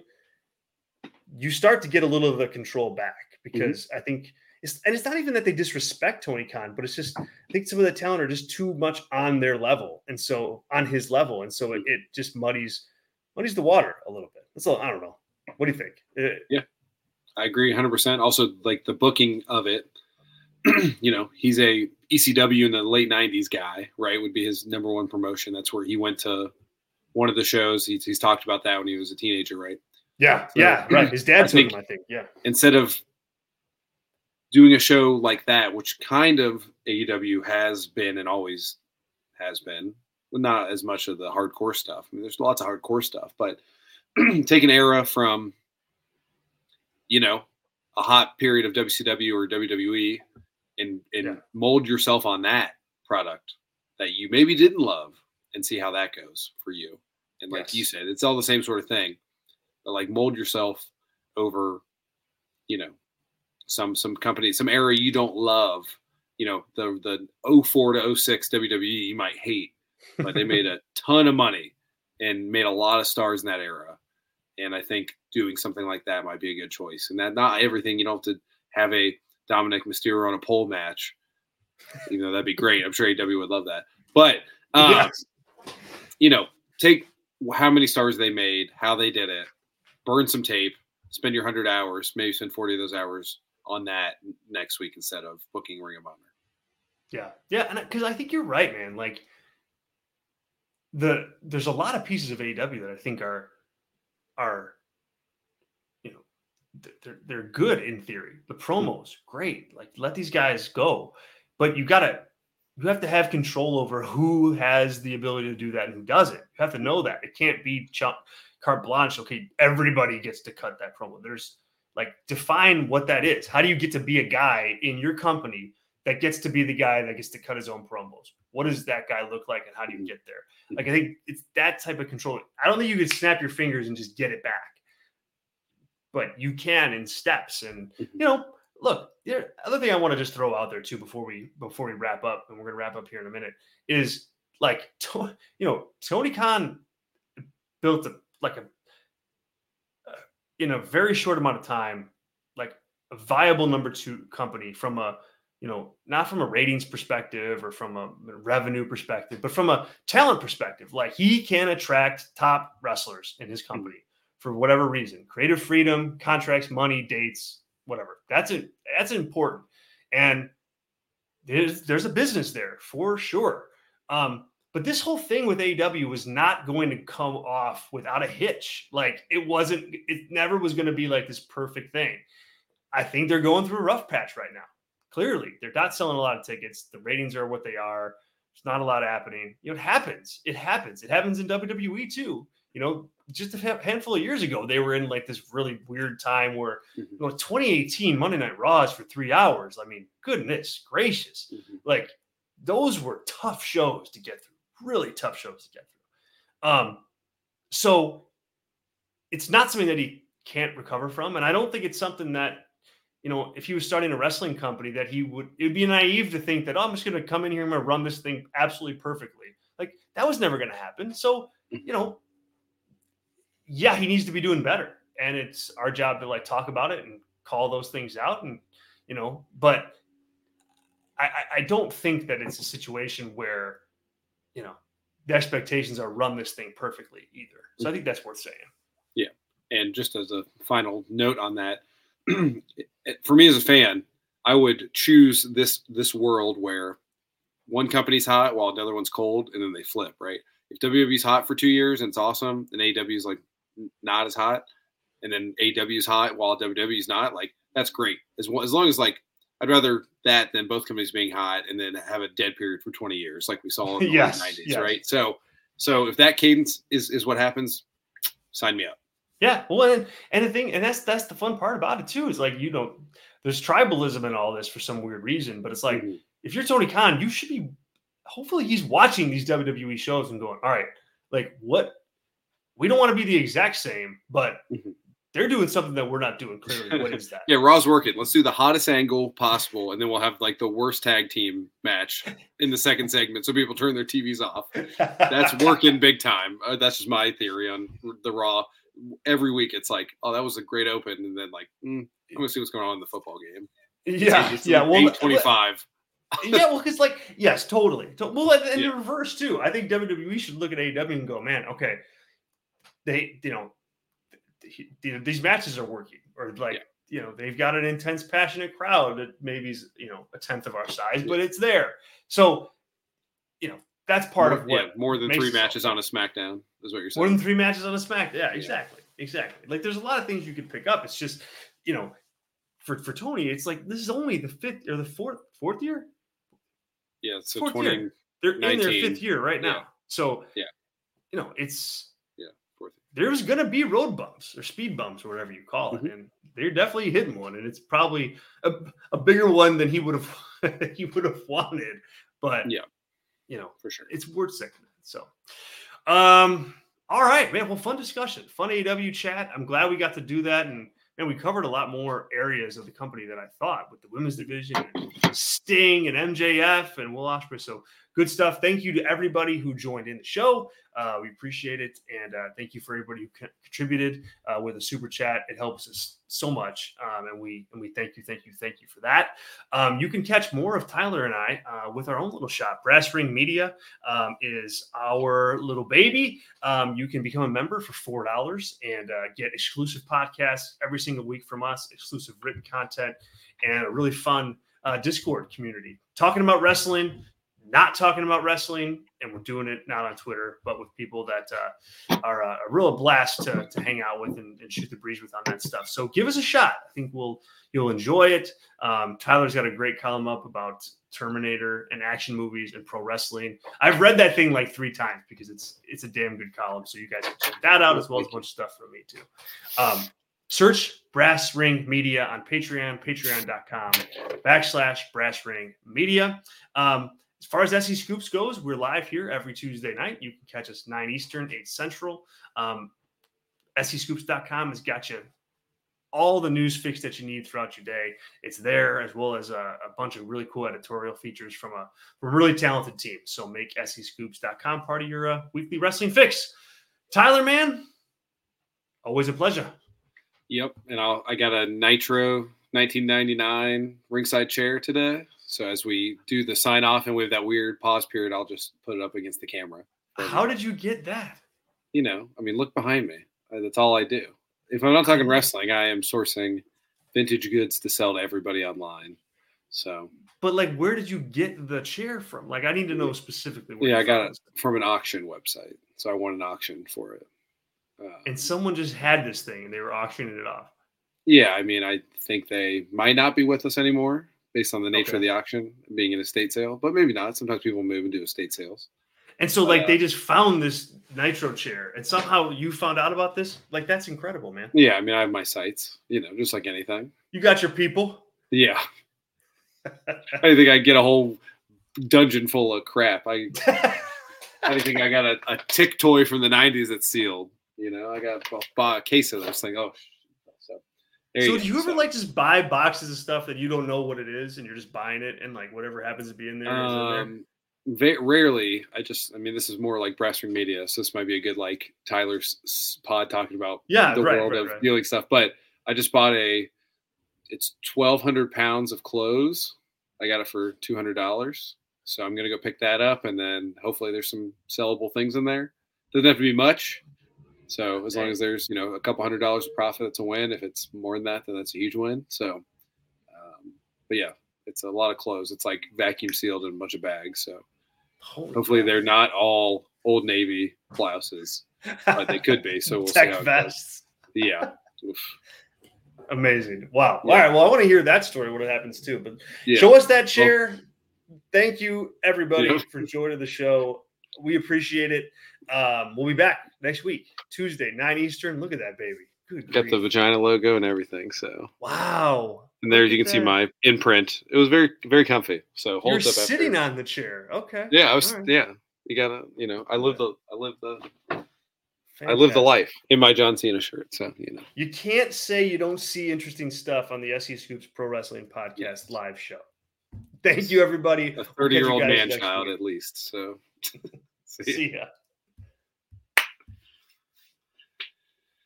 you start to get a little of the control back mm-hmm. because mm-hmm. I think it's and it's not even that they disrespect Tony Khan, but it's just I think some of the talent are just too much on their level, and so on his level, and so it, it just muddies muddies the water a little bit. That's all. I don't know. What do you think? Uh, yeah, I agree 100. percent Also, like the booking of it, you know, he's a ECW in the late 90s guy, right? Would be his number one promotion. That's where he went to one of the shows. He's, he's talked about that when he was a teenager, right? Yeah, so, yeah, right. His dad took him, I think. Yeah. Instead of doing a show like that, which kind of AEW has been and always has been, not as much of the hardcore stuff. I mean, there's lots of hardcore stuff, but take an era from, you know, a hot period of WCW or WWE and and yeah. mold yourself on that product that you maybe didn't love and see how that goes for you. And like yes. you said, it's all the same sort of thing. But like mold yourself over, you know, some some company, some era you don't love. You know, the the 04 to 06 WWE you might hate, but they made a ton of money and made a lot of stars in that era. And I think doing something like that might be a good choice. And that not everything you don't have to have a Dominic Mysterio on a pole match You know, that'd be great. I'm sure AW would love that. But uh, yes. you know, take how many stars they made, how they did it, burn some tape, spend your hundred hours, maybe spend 40 of those hours on that next week instead of booking Ring of Honor. Yeah. Yeah. And because I think you're right, man. Like the there's a lot of pieces of AEW that I think are are you know they're they're good in theory. The promos, great. Like let these guys go. But you gotta you have to have control over who has the ability to do that and who doesn't. You have to know that. It can't be ch- carte blanche. Okay, everybody gets to cut that promo. There's like define what that is. How do you get to be a guy in your company that gets to be the guy that gets to cut his own promos? What does that guy look like, and how do you get there? Like I think it's that type of control. I don't think you can snap your fingers and just get it back, but you can in steps. And you know, look, the other thing I want to just throw out there too before we before we wrap up, and we're gonna wrap up here in a minute, is like you know Tony Khan built a like a uh, in a very short amount of time, like a viable number two company from a you know not from a ratings perspective or from a revenue perspective, but from a talent perspective. Like he can attract top wrestlers in his company for whatever reason, creative freedom, contracts, money, dates, whatever. That's it. That's important, and there's there's a business there for sure. Um, but this whole thing with AEW was not going to come off without a hitch. Like it wasn't. It never was going to be like this perfect thing. I think they're going through a rough patch right now. Clearly, they're not selling a lot of tickets. The ratings are what they are. There's not a lot happening. You know, it happens. It happens. It happens in WWE too. You know, just a handful of years ago, they were in like this really weird time where, mm-hmm. you know, 2018 Monday Night Raws for three hours. I mean, goodness gracious. Mm-hmm. Like, those were tough shows to get through, really tough shows to get through. Um, so it's not something that he can't recover from. And I don't think it's something that, you know, if he was starting a wrestling company, that he would, it'd be naive to think that, oh, I'm just going to come in here and I'm run this thing absolutely perfectly. Like, that was never going to happen. So, mm-hmm. you know, yeah, he needs to be doing better. And it's our job to like talk about it and call those things out. And, you know, but I, I don't think that it's a situation where, you know, the expectations are run this thing perfectly either. So I think that's worth saying. Yeah. And just as a final note on that, for me as a fan, I would choose this this world where one company's hot while another one's cold, and then they flip, right? If WWE's hot for two years and it's awesome, and AEW is like not as hot, and then AW's hot while WWE's not, like that's great. As as long as like I'd rather that than both companies being hot and then have a dead period for 20 years, like we saw in the yes, 90s, yes. right? So, so if that cadence is is what happens, sign me up. Yeah, well, and, and the thing, and that's that's the fun part about it too, is like you know, there's tribalism in all this for some weird reason, but it's like mm-hmm. if you're Tony Khan, you should be. Hopefully, he's watching these WWE shows and going, "All right, like what we don't want to be the exact same, but mm-hmm. they're doing something that we're not doing. Clearly, what is that? yeah, Raw's working. Let's do the hottest angle possible, and then we'll have like the worst tag team match in the second segment, so people turn their TVs off. That's working big time. Uh, that's just my theory on the Raw. Every week, it's like, oh, that was a great open, and then like, mm, I'm gonna see what's going on in the football game. Yeah, it's, yeah. Well, twenty-five. yeah, well, because like, yes, totally. Well, and yeah. the reverse too. I think WWE should look at AEW and go, man, okay, they you know these matches are working or like yeah. you know they've got an intense passionate crowd that maybe's you know a tenth of our size but it's there so you know that's part more, of what yeah, more than three matches on a smackdown is what you're saying more than three matches on a smackdown yeah exactly yeah. exactly like there's a lot of things you could pick up it's just you know for for tony it's like this is only the fifth or the fourth fourth year yeah so fourth 20 year. they're in their fifth year right now so yeah you know it's yeah, there's going to be road bumps or speed bumps or whatever you call it. Mm-hmm. And they're definitely hitting one. And it's probably a, a bigger one than he would have he would have wanted. But yeah, you know, for sure. It's worth second. So um all right, man. Well, fun discussion, fun AW chat. I'm glad we got to do that. And man, we covered a lot more areas of the company than I thought with the women's division, and Sting and MJF and Will Ospreay. So good stuff. Thank you to everybody who joined in the show. Uh, we appreciate it, and uh, thank you for everybody who contributed uh, with a super chat. It helps us so much, um, and we and we thank you, thank you, thank you for that. Um, you can catch more of Tyler and I uh, with our own little shop. Brass Ring Media um, is our little baby. Um, you can become a member for four dollars and uh, get exclusive podcasts every single week from us, exclusive written content, and a really fun uh, Discord community talking about wrestling not talking about wrestling, and we're doing it not on Twitter, but with people that uh, are uh, a real blast to, to hang out with and, and, shoot the breeze with on that stuff. So give us a shot. I think we'll you'll enjoy it. Um, Tyler's got a great column up about Terminator and action movies and pro wrestling. I've read that thing like three times because it's it's a damn good column. So you guys can check that out as well as a bunch of stuff from me too. Um, search Brass Ring Media on Patreon, patreon.com backslash Brass Ring Media. Um, as far as SE Scoops goes, we're live here every Tuesday night. You can catch us 9 Eastern, 8 Central. Um, SEScoops.com has got you all the news fix that you need throughout your day. It's there as well as a, a, bunch of really cool editorial features from a, from a really talented team. So make SEScoops.com part of your uh, weekly wrestling fix. Tyler, man, always a pleasure. Yep. And I'll, I got a Nitro 1999 ringside chair today. So as we do the sign off and we have that weird pause period, I'll just put it up against the camera. How did you get that? You know, I mean, look behind me. Uh, that's all I do. If I'm not talking wrestling, I am sourcing vintage goods to sell to everybody online. So, but like, where did you get the chair from? Like, I need to know specifically. yeah, I got it from an auction website. So I won an auction for it. Um, and someone just had this thing and they were auctioning it off. Yeah, I mean, I think they might not be with us anymore based on the nature okay. of the auction being an estate sale, but maybe not. Sometimes people move and do estate sales. And so, like, uh, they just found this nitro chair, and somehow you found out about this. Like, that's incredible, man. Yeah, I mean, I have my sites, you know, just like anything. You got your people. Yeah. I think I get a whole dungeon full of crap. I, I think I got a, a tick toy from the '90s that's sealed. You know, I got a, a case of this thing. Oh, there so do you ever so. like just buy boxes of stuff that you don't know what it is and you're just buying it and like whatever happens to be in there? Um, in there? rarely. I just, I mean, this is more like Brassring Media, so this might be a good like Tyler's pod talking about yeah the right, world right, of right. dealing stuff. But I just bought a, it's twelve hundred pounds of clothes. I got it for two hundred dollars. So I'm gonna go pick that up, and then hopefully there's some sellable things in there. Doesn't have to be much. So as long as there's you know a couple hundred dollars of profit, it's a win. If it's more than that, then that's a huge win. So, um, but yeah, it's a lot of clothes. It's like vacuum sealed in a bunch of bags. So Holy hopefully God. they're not all Old Navy blouses, but they could be. So we'll Tech see how vests. Yeah. Amazing. Wow. Yeah. All right. Well, I want to hear that story what happens too. But yeah. show us that chair. Well, Thank you everybody yeah. for joining the show. We appreciate it. Um, we'll be back next week, Tuesday, 9 Eastern. Look at that baby. Good Got grief. the vagina logo and everything. So wow. And there you can that. see my imprint. It was very, very comfy. So hold You're sitting after. on the chair. Okay. Yeah, I was. Right. Yeah, you gotta. You know, I live the. I live the. Fantastic. I live the life in my John Cena shirt. So you know. You can't say you don't see interesting stuff on the SE Scoops Pro Wrestling Podcast yes. live show. Thank you, everybody. A thirty-year-old man child, week. at least. So. See ya.